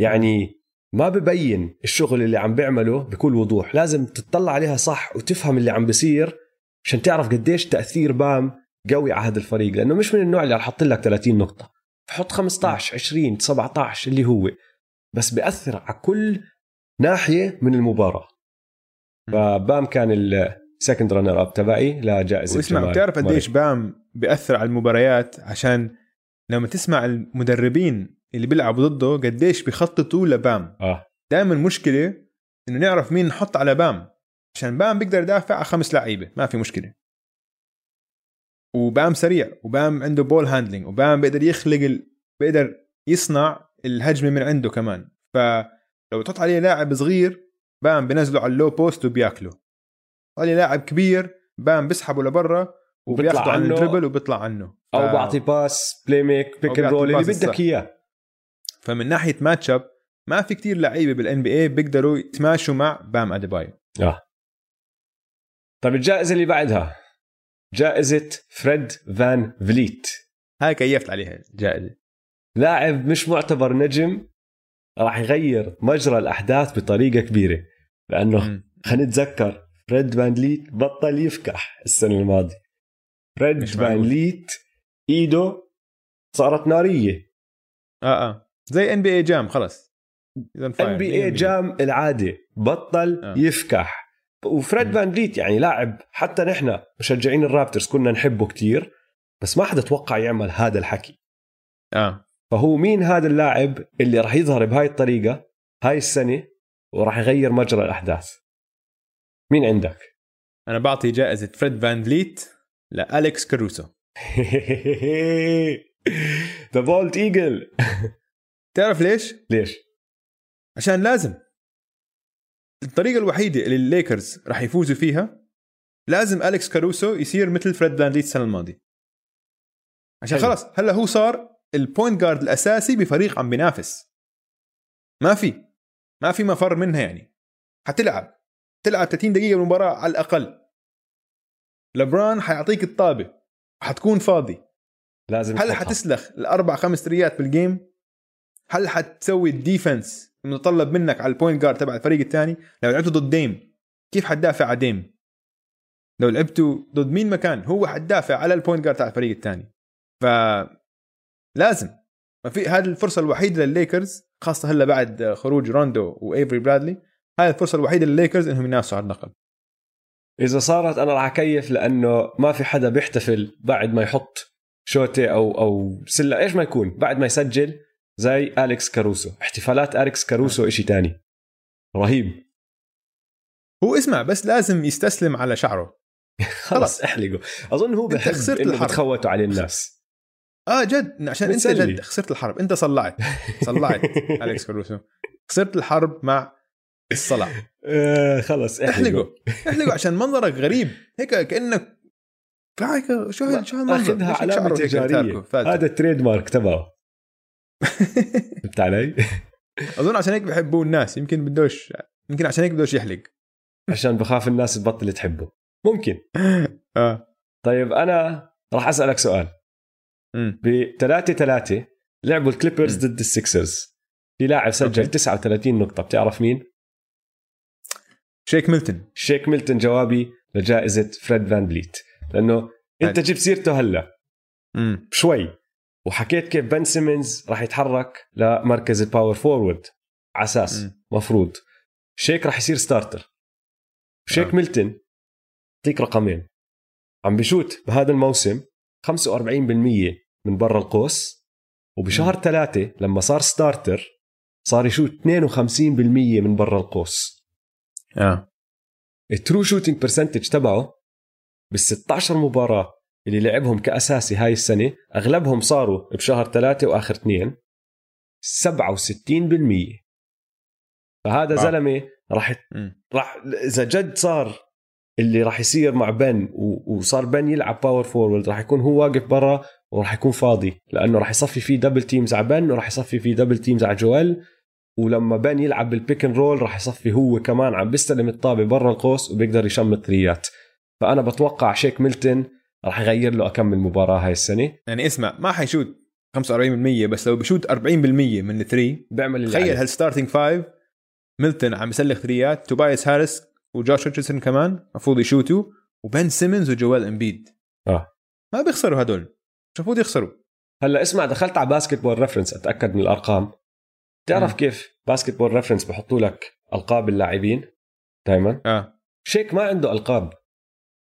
يعني ما ببين الشغل اللي عم بيعمله بكل وضوح. لازم تطلع عليها صح وتفهم اللي عم بيصير عشان تعرف قديش تأثير بام قوي على هذا الفريق. لأنه مش من النوع اللي رح يحط لك 30 نقطة. حط 15 20 17 اللي هو. بس بياثر على كل ناحية من المباراة. فبام كان ال second runner-up تبعي لجائزه واسمع بتعرف. قديش بام بياثر على المباريات؟ عشان لما تسمع المدربين اللي بيلعبوا ضده قديش بيخططوا لبام. آه. دائما مشكلة إنه نعرف مين نحط على بام. عشان بام بيقدر يدافع على خمس لعيبة ما في مشكلة. وبام سريع وبام عنده ball handling وبام بيقدر يخلق ال... بيقدر يصنع الهجمة من عنده كمان. فلو تحط عليه لاعب صغير بام بنزله على ال low post وبياكله تحط عليه لاعب كبير بام بيسحبه لبرا عن عنه. ال dribble وبيطلع عنه. أو ف- بعطي pass playmake pick roll اللي بدك. إياه. فمن ناحية matchup ما في كتير لعيبة بال NBA بيقدروا يتماشوا مع بام أديبايو. آه. طيب الجائزة اللي بعدها جائزة فريد فان فليت. هاي كيفت عليها الجائزة. لاعب مش معتبر نجم راح يغير مجرى الأحداث بطريقة كبيرة لأنه. خلينا نتذكر فريد فان فليت بطل يفكح السنة الماضية. فريد فان. ليت إيده صارت نارية. آه آه. زي ان بي اي جام خلص. ان بي اي جام العاده بطل آه. يفكح. وفريد. فان فليت يعني لاعب حتى نحن مشجعين ال Raptors كنا نحبه كتير بس ما حدا توقع يعمل هذا الحكي. آه. فهو مين هذا اللاعب اللي راح يظهر بهاي الطريقة هاي السنة وراح يغير مجرى الأحداث؟ مين عندك؟ أنا بعطي جائزة فريد فان فليت لالكس كاروسو. the bald eagle تعرف ليش؟ ليش؟ عشان لازم. الطريقة الوحيدة اللي الليكرز راح يفوزوا فيها لازم أليكس كاروسو يصير مثل فريد فان فليت السنة الماضية. عشان حلو. خلص هلا هو صار ال point guard الأساسي بفريق عم بينافس. ما في ما في مفر منها يعني. حتلعب. تلعب 30 دقيقة بالمباراة على الأقل. لبران حيعطيك الطابة. حتكون فاضي. لازم هل. حتسلخ الأربع خمس تريات بال game هل حتسوي ال defense المتطلب منك على ال point guard تبع الفريق الثاني؟ لو لعبتوا ضد Dame كيف حتدافع على Dame؟ لو لعبتوا ضد مين مكان هو حتدافع على ال point guard تبع الفريق الثاني. ف لازم. ما في هذه الفرصة الوحيدة للليكرز خاصة هلا بعد خروج روندو وإيفري برادلي هاي الفرصة الوحيدة للليكرز إنهم ينافسوا على اللقب. إذا صارت أنا راح أكيف لأنه ما في حدا بيحتفل بعد ما يحط شوتة أو أو سلة إيش ما يكون بعد ما يسجل زي اليكس كاروسو احتفالات اليكس كاروسو إشي تاني. رهيب. هو اسمع بس لازم يستسلم على شعره. *laughs* خلص احلقه. أظن هو بحب خسرت إنه الحرب. بتخوتوا عليه الناس. آه جد. عشان أنت. جد خسرت الحرب. أنت صلعت. صلعت *laughs* اليكس كاروسو خسرت الحرب مع الصلع. *laughs* آه خلص احلقه. احلقه. عشان منظرك غريب. هيك كأنك شو شو هالمنظر؟ أخذها علامة تجارية. هذا التريد مارك تبعه. *laughs* فهمت علي؟ أظن عشان هيك بحبوه الناس. يمكن بدوش يمكن عشان هيك بدوش يحلق. عشان بخاف الناس تبطل تحبه. ممكن. *laughs* آه. طيب أنا راح أسألك سؤال. ب 3 3 لعبوا ال Clippers مم. ضد ال Sixers في لاعب سجل أوكي. 39 نقطة. بتعرف مين؟ شيك ميلتون. شيك ميلتون جوابي لجائزة فريد فان فليت. لأنه أنت حلو. جبت سيرته هلا. امم شوي. وحكيت كيف بن سيمنز راح يتحرك لمركز ال power forward على أساس. مفروض. شيك راح يصير starter شيك آه. ميلتون اعطيك رقمين. عم بشوت بهذا الموسم 45% من برا القوس. وبشهر ثلاثة لما صار starter صار يشوت 52% من برا القوس. آه. ال true shooting percentage تبعه بال 16 مباراة اللي لعبهم كأساسي هاي السنة أغلبهم صاروا بشهر ثلاثة وآخر اثنين 67% فهذا. زلمة راح. راح إذا جد صار اللي راح يصير مع بن وصار بن يلعب power forward راح يكون هو واقف برا وراح يكون فاضي لأنه راح يصفي فيه double teams على بن وراح يصفي فيه double teams على جويل ولما بن يلعب بال pick and roll راح يصفي هو كمان عم بيستلم الطابة برا القوس وبيقدر يشمط ثريات فأنا بتوقع شيك ميلتون راح يغير له اكمل مباراة هاي السنة. يعني اسمع ما حيشوت 45% بس لو بشوت 40% من ال three بيعمل اللي تخيل. هال starting five ميلتون عم يسلخ ثريات توبايس هاريس وجوش ريتشاردسون كمان المفروض يشوتوا وبن سيمنز وجويل إمبيد. آه. ما بيخسروا هدول. مش المفروض يخسروا؟ هلا اسمع دخلت على Basketball Reference أتأكد من الأرقام. تعرف مم. كيف Basketball Reference بحطوا لك ألقاب اللاعبين دائما آه. شيك ما عنده ألقاب.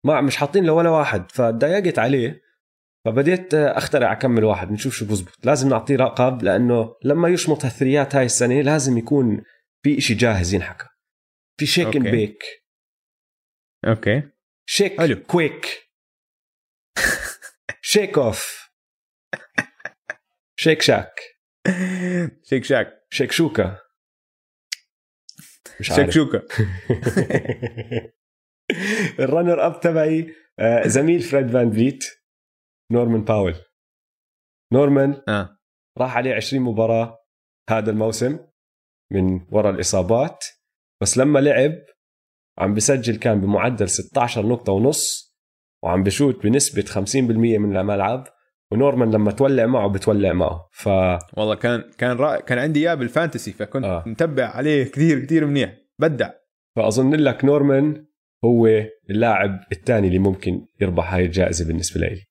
ما مش حاطين له ولا واحد. فضايقت عليه فبديت أخترع اكمل واحد نشوف شو بزبط. لازم نعطيه لقب لأنه لما يشمط هالثريات هاي السنة لازم يكون في إشي جاهز ينحكى. في شيك أوكي. ان بيك أوكي. شيك حلو. كويك شيك اوف شيك شاك شيك شاك شيك شوكا مش شيك عارف. شوكا *laughs* ال runner up تبعي آه، زميل فريد فان فليت نورمان باول نورمان آه راح عليه 20 مباراة هذا الموسم من وراء الإصابات بس لما لعب عم بسجل كان بمعدل 16 نقطة ونص وعم بشوت بنسبة 50% من الملعب ونورمان لما تولع معه بتولع معه ف والله كان كان رائع كان عندي إياه بال fantasy فكنت آه. آه. متبع عليه كثير كثير منيح بدع فأظن لك نورمان هو اللاعب الثاني اللي ممكن يربح هاي الجائزة بالنسبة لي.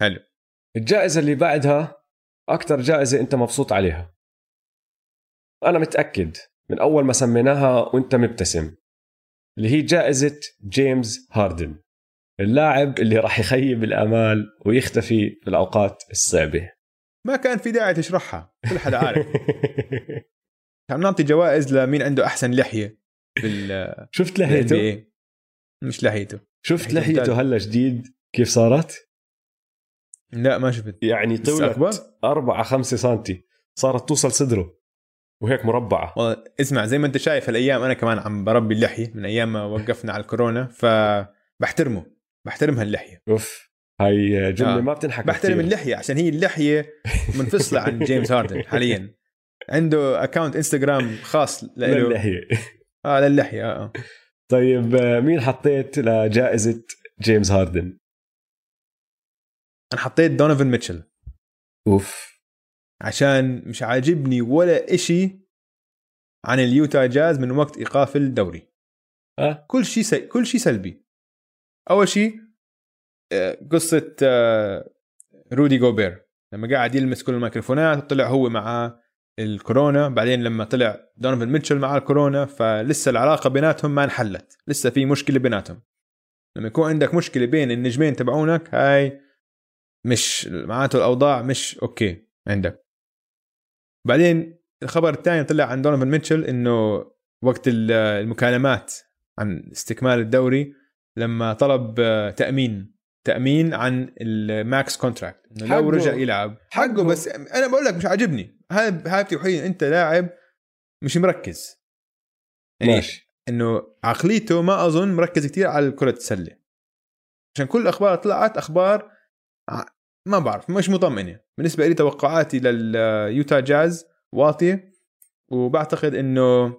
حلو. الجائزة اللي بعدها أكثر جائزة أنت مبسوط عليها. أنا متأكد من أول ما سميناها وأنت مبتسم اللي هي جائزة جيمس هاردن اللاعب اللي راح يخيب الآمال ويختفي في الأوقات الصعبة. ما كان في داعي تشرحها كل حدا عارف. *laughs* عم نعطي جوائز لمين عنده أحسن لحية. بال شفت لحيته. مش لحيته شفت لحيته. هلا جديد كيف صارت لا ما شفت يعني طولت أكبر؟ 4 5 سنتي صارت توصل صدره وهيك مربعة والله اسمع زي ما انت شايف هالايام أنا كمان عم بربي اللحية من أيام ما وقفنا على الكورونا فبحترمه بحترم هاللحيه أوف هاي جملة آه. ما بتنحكى بحترم كتير. اللحية عشان هي اللحية منفصلة عن *laughs* جيمس هاردن حاليا عنده account انستغرام خاص له آه للحية آه, آه. طيب آه، مين حطيت لجائزة جيمس هاردن؟ أنا حطيت دونيفن ميتشل أوف عشان مش عاجبني ولا إشي عن ال Utah Jazz من وقت إيقاف الدوري أه؟ كل شيء سي... كل شيء سلبي أول شيء آه، قصة رودي جوبير لما قاعد يلمس كل الميكروفونات وطلع هو مع الكورونا بعدين لما طلع دونيفن ميتشل مع الكورونا فلسه العلاقة بيناتهم ما انحلت. لسه في مشكلة بيناتهم. لما يكون عندك مشكلة بين النجمين تبعونك هاي مش معناته الأوضاع مش أوكي عندك. بعدين الخبر الثاني طلع عن دونيفن ميتشل إنه وقت ال- المكالمات عن استكمال الدوري لما طلب تأمين تأمين عن ال max contract إنه لو. رجع يلعب. حقه. بس أنا بقول لك مش عاجبني. هاي هاي بتوحي إنه أنت لاعب مش مركز. يعني ماشي. إنه عقليته ما أظن مركز كثير على كرة السله عشان كل الأخبار طلعت أخبار ما بعرف مش مطمئنة. بالنسبة لي توقعاتي لل Utah Jazz واطية وبعتقد إنه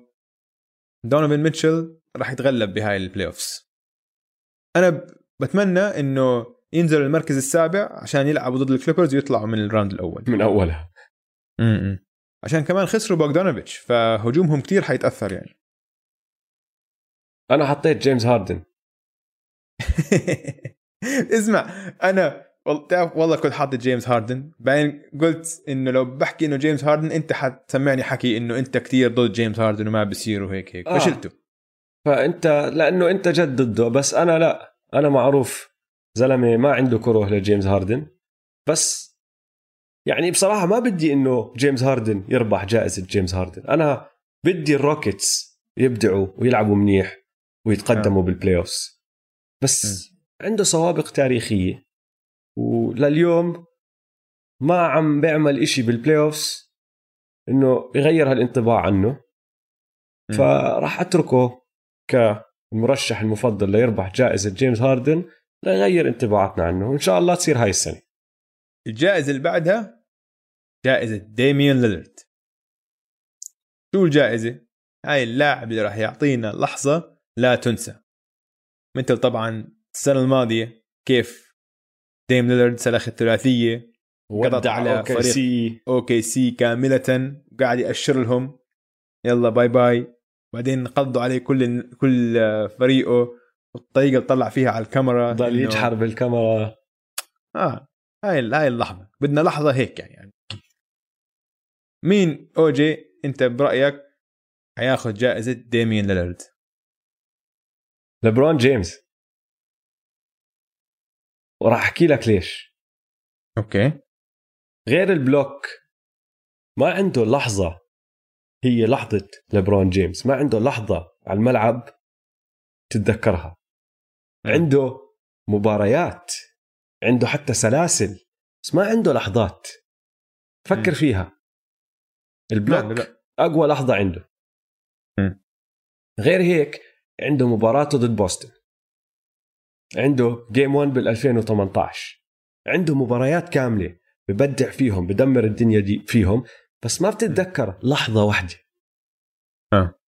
دونوفان ميتشل راح يتغلب بهاي ال playoffs أنا بتمنى إنه ينزلوا المركز السابع عشان يلعبوا ضد ال Clippers ويطلعوا من ال round الأول. من أولها. م-م. عشان كمان خسروا بوغدانوفيتش فهجومهم كتير حيتأثر يعني. أنا حطيت جيمس هاردن. *laughs* اسمع أنا والله تعرف والله كنت حاطط جيمس هاردن بعدين قلت إنه لو بحكي إنه جيمس هاردن أنت حتسمعني حكي إنه أنت كتير ضد جيمس هاردن وما بصير وهيك هيك. آه. فشلته فأنت لأنه أنت جد ضده بس أنا لا. أنا معروف زلمة ما عنده كره لجيمس هاردن. بس يعني بصراحة ما بدي إنه جيمس هاردن يربح جائزة جيمس هاردن أنا بدي ال Rockets يبدعوا ويلعبوا منيح ويتقدموا بال playoffs بس. عنده سوابق تاريخية. ولليوم ما عم بيعمل إشي بال playoffs إنه يغير هالانطباع عنه. فراح أتركه كمرشح المفضل ليربح جائزة جيمس هاردن ليغير انطباعاتنا عنه. وإن شاء الله تصير هاي السنة. الجائزة اللي بعدها جائزة ديميان ليلرد شو الجائزة؟ هاي اللاعب اللي راح يعطينا لحظة لا تنسى. مثل طبعا السنة الماضية كيف ديم ليلرد سلخ الثلاثية قضت على أوكي فريق. سي. أوكي سي كاملة قاعد يأشر لهم. يلا باي باي. بعدين قضوا عليه كل كل فريقه. والطريقة اللي طلع فيها على الكاميرا ضل يجحر بالكاميرا. آه هاي هاي اللحظة. بدنا لحظة هيك يعني. مين؟ أوجي أنت برأيك حياخذ جائزة ديميان ليلرد لبرون جيمس. وراح أحكي لك ليش. okay. غير ال block ما عنده لحظة. هي لحظة لبرون جيمس. ما عنده لحظة على الملعب تتذكرها. عنده مباريات. عنده حتى سلاسل. بس ما عنده لحظات. فكر. فيها. ال block. لا أقوى لحظة عنده. غير هيك عنده مباراته ضد بوسطن. عنده game 1 بال 2018 عنده مباريات كاملة ببدع فيهم بدمر الدنيا دي فيهم. بس ما بتتذكر لحظة واحدة. آه.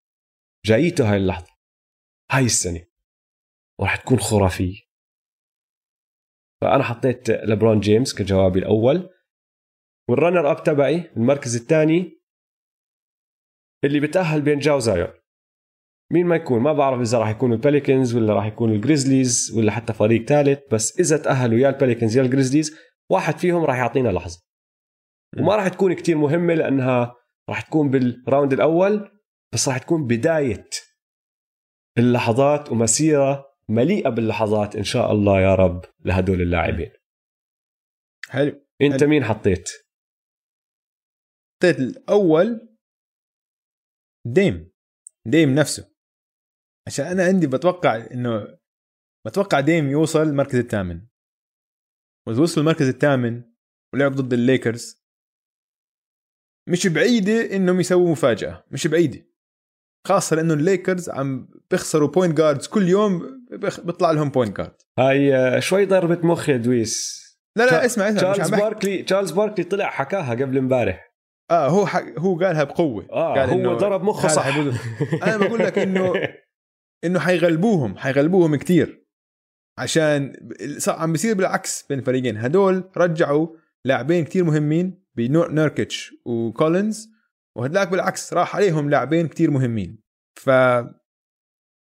جايته هاي اللحظة. هاي السنة. وراح تكون خرافية. فأنا حطيت لبرون جيمس كجوابي الأول. وال runner-up تبعي المركز الثاني اللي بتاهل بين جا وزايون مين ما يكون؟ ما بعرف إذا راح يكونوا ال Pelicans ولا راح يكونوا ال Grizzlies ولا حتى فريق ثالث بس إذا تأهلوا يا ال Pelicans يا ال Grizzlies واحد فيهم راح يعطينا لحظة. وما راح تكون كتير مهمة لأنها راح تكون بال round الأول بس راح تكون بداية اللحظات ومسيرة مليئة باللحظات إن شاء الله يا رب لهدول اللاعبين. حلو. أنت مين حطيت؟ حطيت الأول ديم ديم نفسه. عشان أنا عندي بتوقع إنه بتوقع ديم يوصل المركز الثامن. وإذا وصل المركز الثامن ولعب ضد الليكرز مش بعيدة إنهم يسووا مفاجأة مش بعيدة. خاصة لأنه الليكرز عم بيخسروا point guards كل يوم بيطلع لهم point guard هاي آه، شوي ضربة مخ يا دويس. لا لا اسمع اسمع تشارلز باركلي تشارلز باركلي طلع حكاها قبل امبارح. آه هو حق هو قالها بقوة. آه قال هو ضرب مخه صح. *laughs* أنا بقول لك إنه إنه حيغلبوهم حيغلبوهم كتير. عشان عم بيصير بالعكس بين الفريقين. هدول رجعوا لاعبين كتير مهمين بنوركيتش وكولينز وهدلاك بالعكس راح عليهم لاعبين كتير مهمين. ف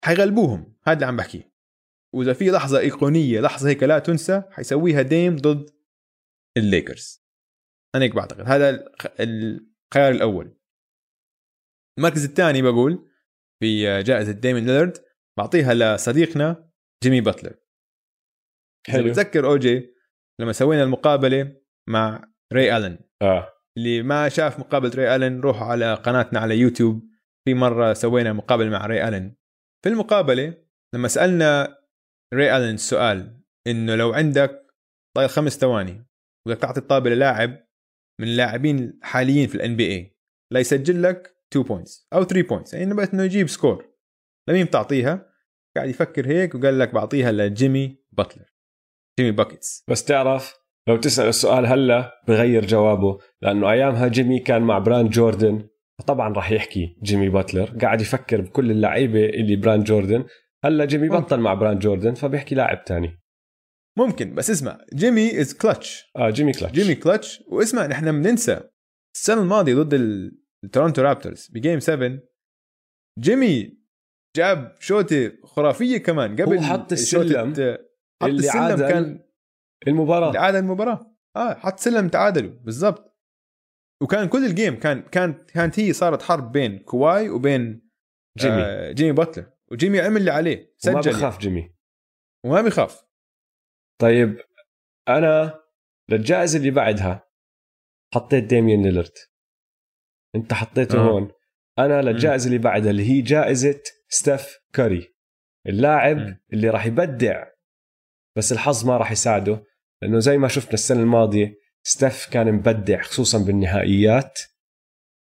حيغلبوهم هذا اللي عم بحكيه. وإذا في لحظة إيقونية لحظة هيك لا تنسى حيسويها ديم ضد الليكرز أنا هيك بعتقد. هذا الخ- الخيار الأول. المركز الثاني بقول في جائزة ديميان ليلرد بعطيها لصديقنا جيمي باتلر. حلو. حلو بتذكر اوجي لما سوينا المقابلة مع ري ألن. آه. اللي ما شاف مقابلة ري ألن روحوا على قناتنا على يوتيوب. في مرة سوينا مقابلة مع ري ألن. في المقابلة لما سألنا ري ألن السؤال إنه لو عندك طيب خمس ثواني بدك تعطي الطابة للاعب من اللاعبين الحاليين في ال NBA لا يسجل لك 2 points أو 3 points يعني بس إنه يجيب score لمين بتعطيها؟ قاعد يفكر هيك وقال لك بعطيها لجيمي باتلر. Jimmy Buckets بس تعرف لو تسأل السؤال هلا بغير جوابه لأنه أيامها جيمي كان مع brand Jordan طبعا راح يحكي جيمي باتلر. قاعد يفكر بكل اللعيبة اللي براند جوردن. هلا جيمي. بطل مع براند جوردن فبيحكي لاعب تاني. ممكن بس اسمع جيمي is clutch آه جيمي كلاتش جيمي كلتش واسمع نحن بننسى. السنة الماضية ضد التورونتو رابترز ب game 7 جيمي جاب شوطة خرافية كمان. قبل هو حط السلم حط الليـ السلم عادل كان المباراة. اللي عادل المباراة. آه حط سلم تعادلوا بالضبط. وكان كل ال game كان كانت كانت هي صارت حرب بين كواي وبين جيمي آه جيمي باتلر وجيمي عمل اللي عليه وسجل. بخاف جيمي. وما بيخاف. طيب أنا للجائزة اللي بعدها حطيت ديميان ليلرد أنت حطيته آه. هون أنا للجائزة اللي بعدها اللي هي جائزة ستيف كاري اللاعب. اللي راح يبدع بس الحظ ما راح يساعده لأنه زي ما شفنا السنة الماضية ستيف كان مبدع خصوصا بالنهائيات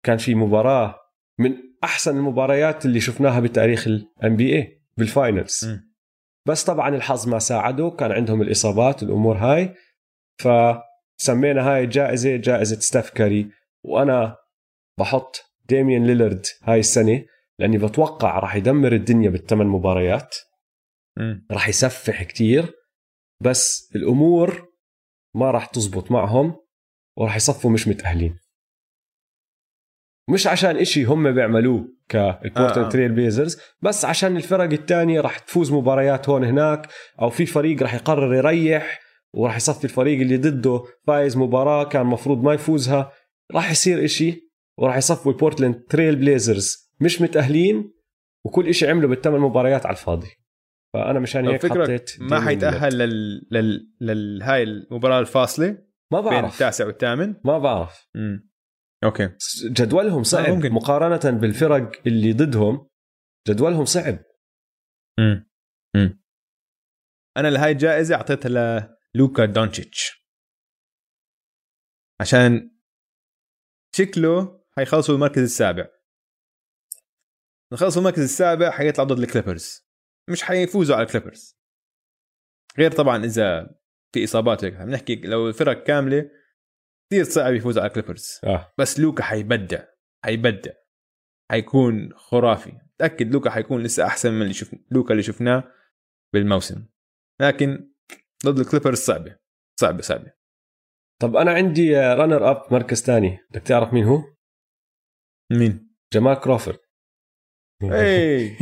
كان في مباراة من أحسن المباريات اللي شفناها بتاريخ ال NBA بال finals مم. بس طبعا الحظ ما ساعده كان عندهم الإصابات الأمور هاي. فسمينا هاي الجائزة جائزة ستيف كاري. وأنا بحط ديميان ليلرد هاي السنة لأني بتوقع راح يدمر الدنيا بالثمان مباريات. راح يسفح كتير. بس الأمور ما راح تزبط معهم وراح يصفوا مش متأهلين. مش عشان إشي هم بيعملوه كالبورتلاند آه. تريل بليزرز بس عشان الفرق الثانية راح تفوز مباريات هون هناك أو في فريق راح يقرر يريح وراح يصفي الفريق اللي ضده فايز مباراة كان مفروض ما يفوزها. راح يصير إشي وراح يصفوا البورتلاند تريل بليزرز مش متأهلين وكل إشي عمله بالثمان مباريات على الفاضي. فأنا مشان هيك حطيت ما حيتأهل لل... لل... لل... هاي المباراة الفاصلة؟ ما بين بعرف. التاسع والثامن؟ ما بعرف. مم. أوكي. جدولهم صعب. ممكن. مقارنة بالفرق اللي ضدهم جدولهم صعب. مم. مم. أنا لهاي الجائزة أعطيتها للوكا دونتشيتش. عشان شكله حيخلصوا المركز السابع. نخلصوا المركز السابع حيطلع ضد الكليبرز. مش حيفوزوا على الكليبرز. غير طبعا إذا في إصابات هيك عم نحكي لو الفرق كاملة كثير صعب يفوزوا على الكليبرز. آه. بس لوكا حيبدع حيبدع حيكون خرافي. تأكد لوكا حيكون لسه أحسن من اللي شف... لوكا اللي شفناه بالموسم. لكن ضد الكليبرز صعبة صعبة صعبة. طب أنا عندي runner up مركز ثاني. بدك تعرف مين هو؟ مين؟ جمال كروفورد اي *laughs*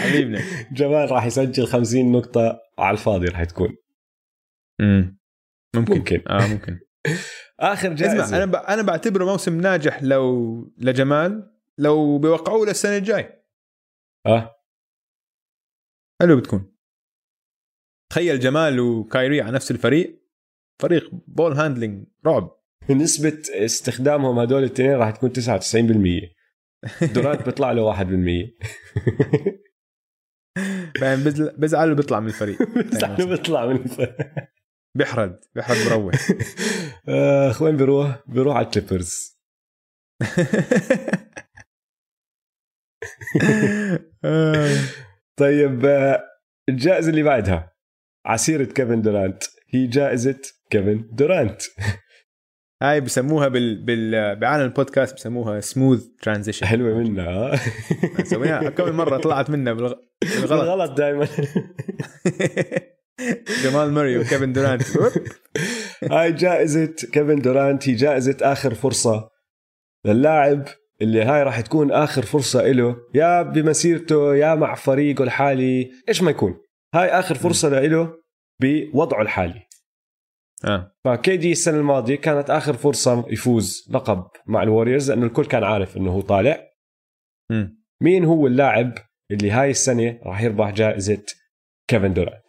حبيبنا. جمال راح يسجل 50 نقطة على الفاضي راح تكون. مم. ممكن ممكن. آه ممكن. *laughs* آخر جائزة. اسمع أنا ب... أنا بعتبره موسم ناجح لو لجمال لو بيوقعوه للسنة الجاي آه. حلو بتكون. تخيل جمال وكايري على نفس الفريق. فريق ball handling رعب. نسبة استخدامهم هدول الاثنين راح تكون 99% دورانت *laughs* بيطلع له 1% فاهم بزل- بزعل وبيطلع من الفريق. *laughs* بيطلع بيطلع من الفرق. بيحرد بيحرد بروح *laughs* اخ وين بيروح؟ بيروح على الكليبرز. طيب آه، الجائزة اللي بعدها عسيرة كيفن دورانت. هي جائزة كيفن دورانت. هاي بسموها بال... بال... بعالم البودكاست بسموها smooth transition حلوة منها. ها؟ سويناها. كم مرة طلعت منا بالغ... بالغلط. غلط دائما *laughs* جمال موري *laughs* وكيفن دورانت. هاي جائزة كيفن دورانت هي جائزة آخر فرصة للاعب اللي هاي راح تكون آخر فرصة له يا بمسيرته يا مع فريقه الحالي إيش ما يكون. هاي آخر فرصة له بوضعه الحالي. آه. ف KD السنة الماضية كانت آخر فرصة يفوز لقب مع الوريورز لأنه الكل كان عارف إنه هو طالع. مم. مين هو اللاعب اللي هاي السنة راح يربح جائزة كيفن دورانت؟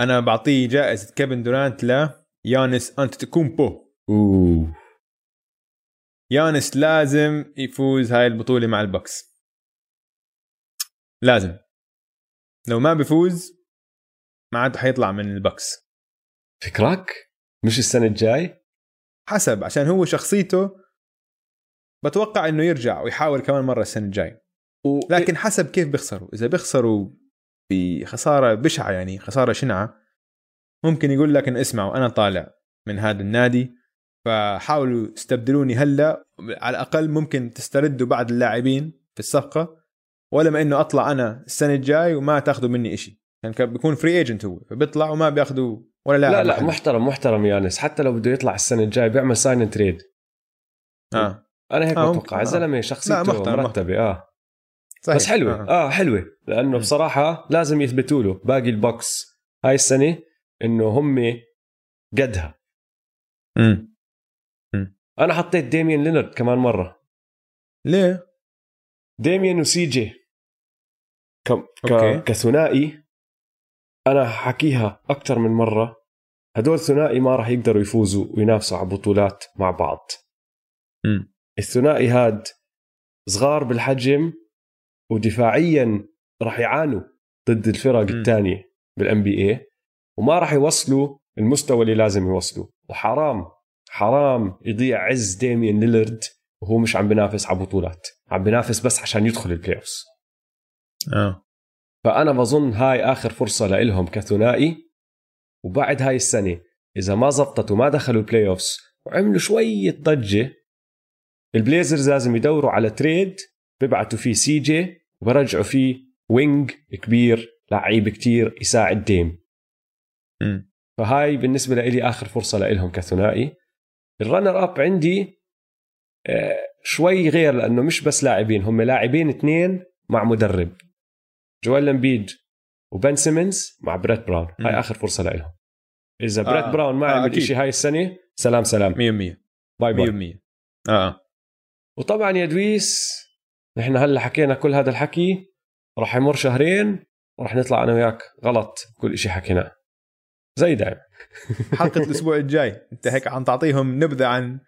أنا بعطيه جائزة كيفن دورانت ل يانس أنتيتوكونمبو. أوه. يانس لازم يفوز هاي البطولة مع البكس لازم. لو ما بيفوز ما عاد حيطلع من البكس فكرك مش السنة الجاي؟ حسب عشان هو شخصيته بتوقع إنه يرجع ويحاول كمان مرة السنة الجاي. و... لكن حسب كيف بيخسروا. إذا بيخسروا بخسارة بشعة يعني خسارة شنعة. ممكن يقول لك انه اسمعوا أنا طالع من هذا النادي فحاولوا استبدلوني هلأ. على الأقل ممكن تستردوا بعض اللاعبين في الصفقة ولا ما إنه أطلع أنا السنة الجاي وما تاخذوا مني إشي. يعني كان بيكون free agent هو فبيطلع وما بياخذوا ولا لاعب لا لا. محترم محترم يانس. حتى لو بده يطلع السنة الجاي بيعمل sign trade آه. أنا هيك آه، بتوقع. آه. الزلمه لا، شخصيته محترم، مرتبة آه. صحيح. بس حلوة آه. آه, حلوة لأنه. بصراحة لازم يثبتوا له باقي ال Bucks هاي السنة إنه هم قدها مم. أنا حطيت ديميان ليلارد كمان مرة ليه؟ ديميان و CJ ك... okay. ك... كثنائي أنا حكيها أكثر من مرة هدول ثنائي ما راح يقدروا يفوزوا وينافسوا على بطولات مع بعض مم. الثنائي هاد صغار بالحجم ودفاعيا راح يعانوا ضد الفرق. الثانية بال NBA وما راح يوصلوا المستوى اللي لازم يوصلوا. وحرام حرام يضيع عز ديميان ليلارد وهو مش عم بينافس على بطولات. عم بينافس بس عشان يدخل ال playoffs آه. فأنا بظن هاي آخر فرصة لإلهم كثنائي. وبعد هاي السنة إذا ما زبطت وما دخلوا ال playoffs وعملوا شوية ضجة ال Blazers لازم يدوروا على trade بيبعتوا فيه CJ وبرجعوا فيه wing كبير لعيب كتير يساعد ديم. مم. فهاي بالنسبة لي آخر فرصة لإلهم كثنائي. ال runner up عندي آه، شوي غير لأنه مش بس لاعبين هم لاعبين اثنين مع مدرب. جويل امبيد وبن سيمنز مع بريت براون. هاي آخر فرصة لإلهم. إذا آه، بريت براون ما آه، عمل. شيء هاي السنة سلام سلام. 100% bye bye. 100% آه. وطبعا يا دويس نحن هلأ حكينا كل هذا الحكي راح يمر شهرين وراح نطلع أنا وياك غلط كل شيء حكيناه. زي دائما *laughs* حلقة الأسبوع الجاي. أنت هيك عم تعطيهم نبذة عن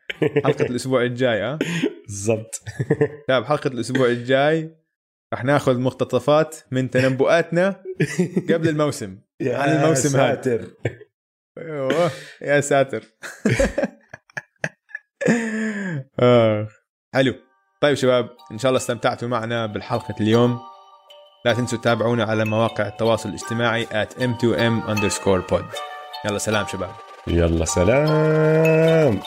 حلقة الأسبوع الجاي آه؟ بالضبط. *laughs* لا بحلقه الأسبوع الجاي رح ناخذ مقتطفات من تنبؤاتنا قبل الموسم. *laughs* عن الموسم هذا. ساتر. يا ساتر. آه. حلو. طيب شباب إن شاء الله استمتعتوا معنا بالحلقة اليوم. لا تنسوا تتابعونا على مواقع التواصل الاجتماعي at m2m underscore pod. يلا سلام شباب. يلا سلام.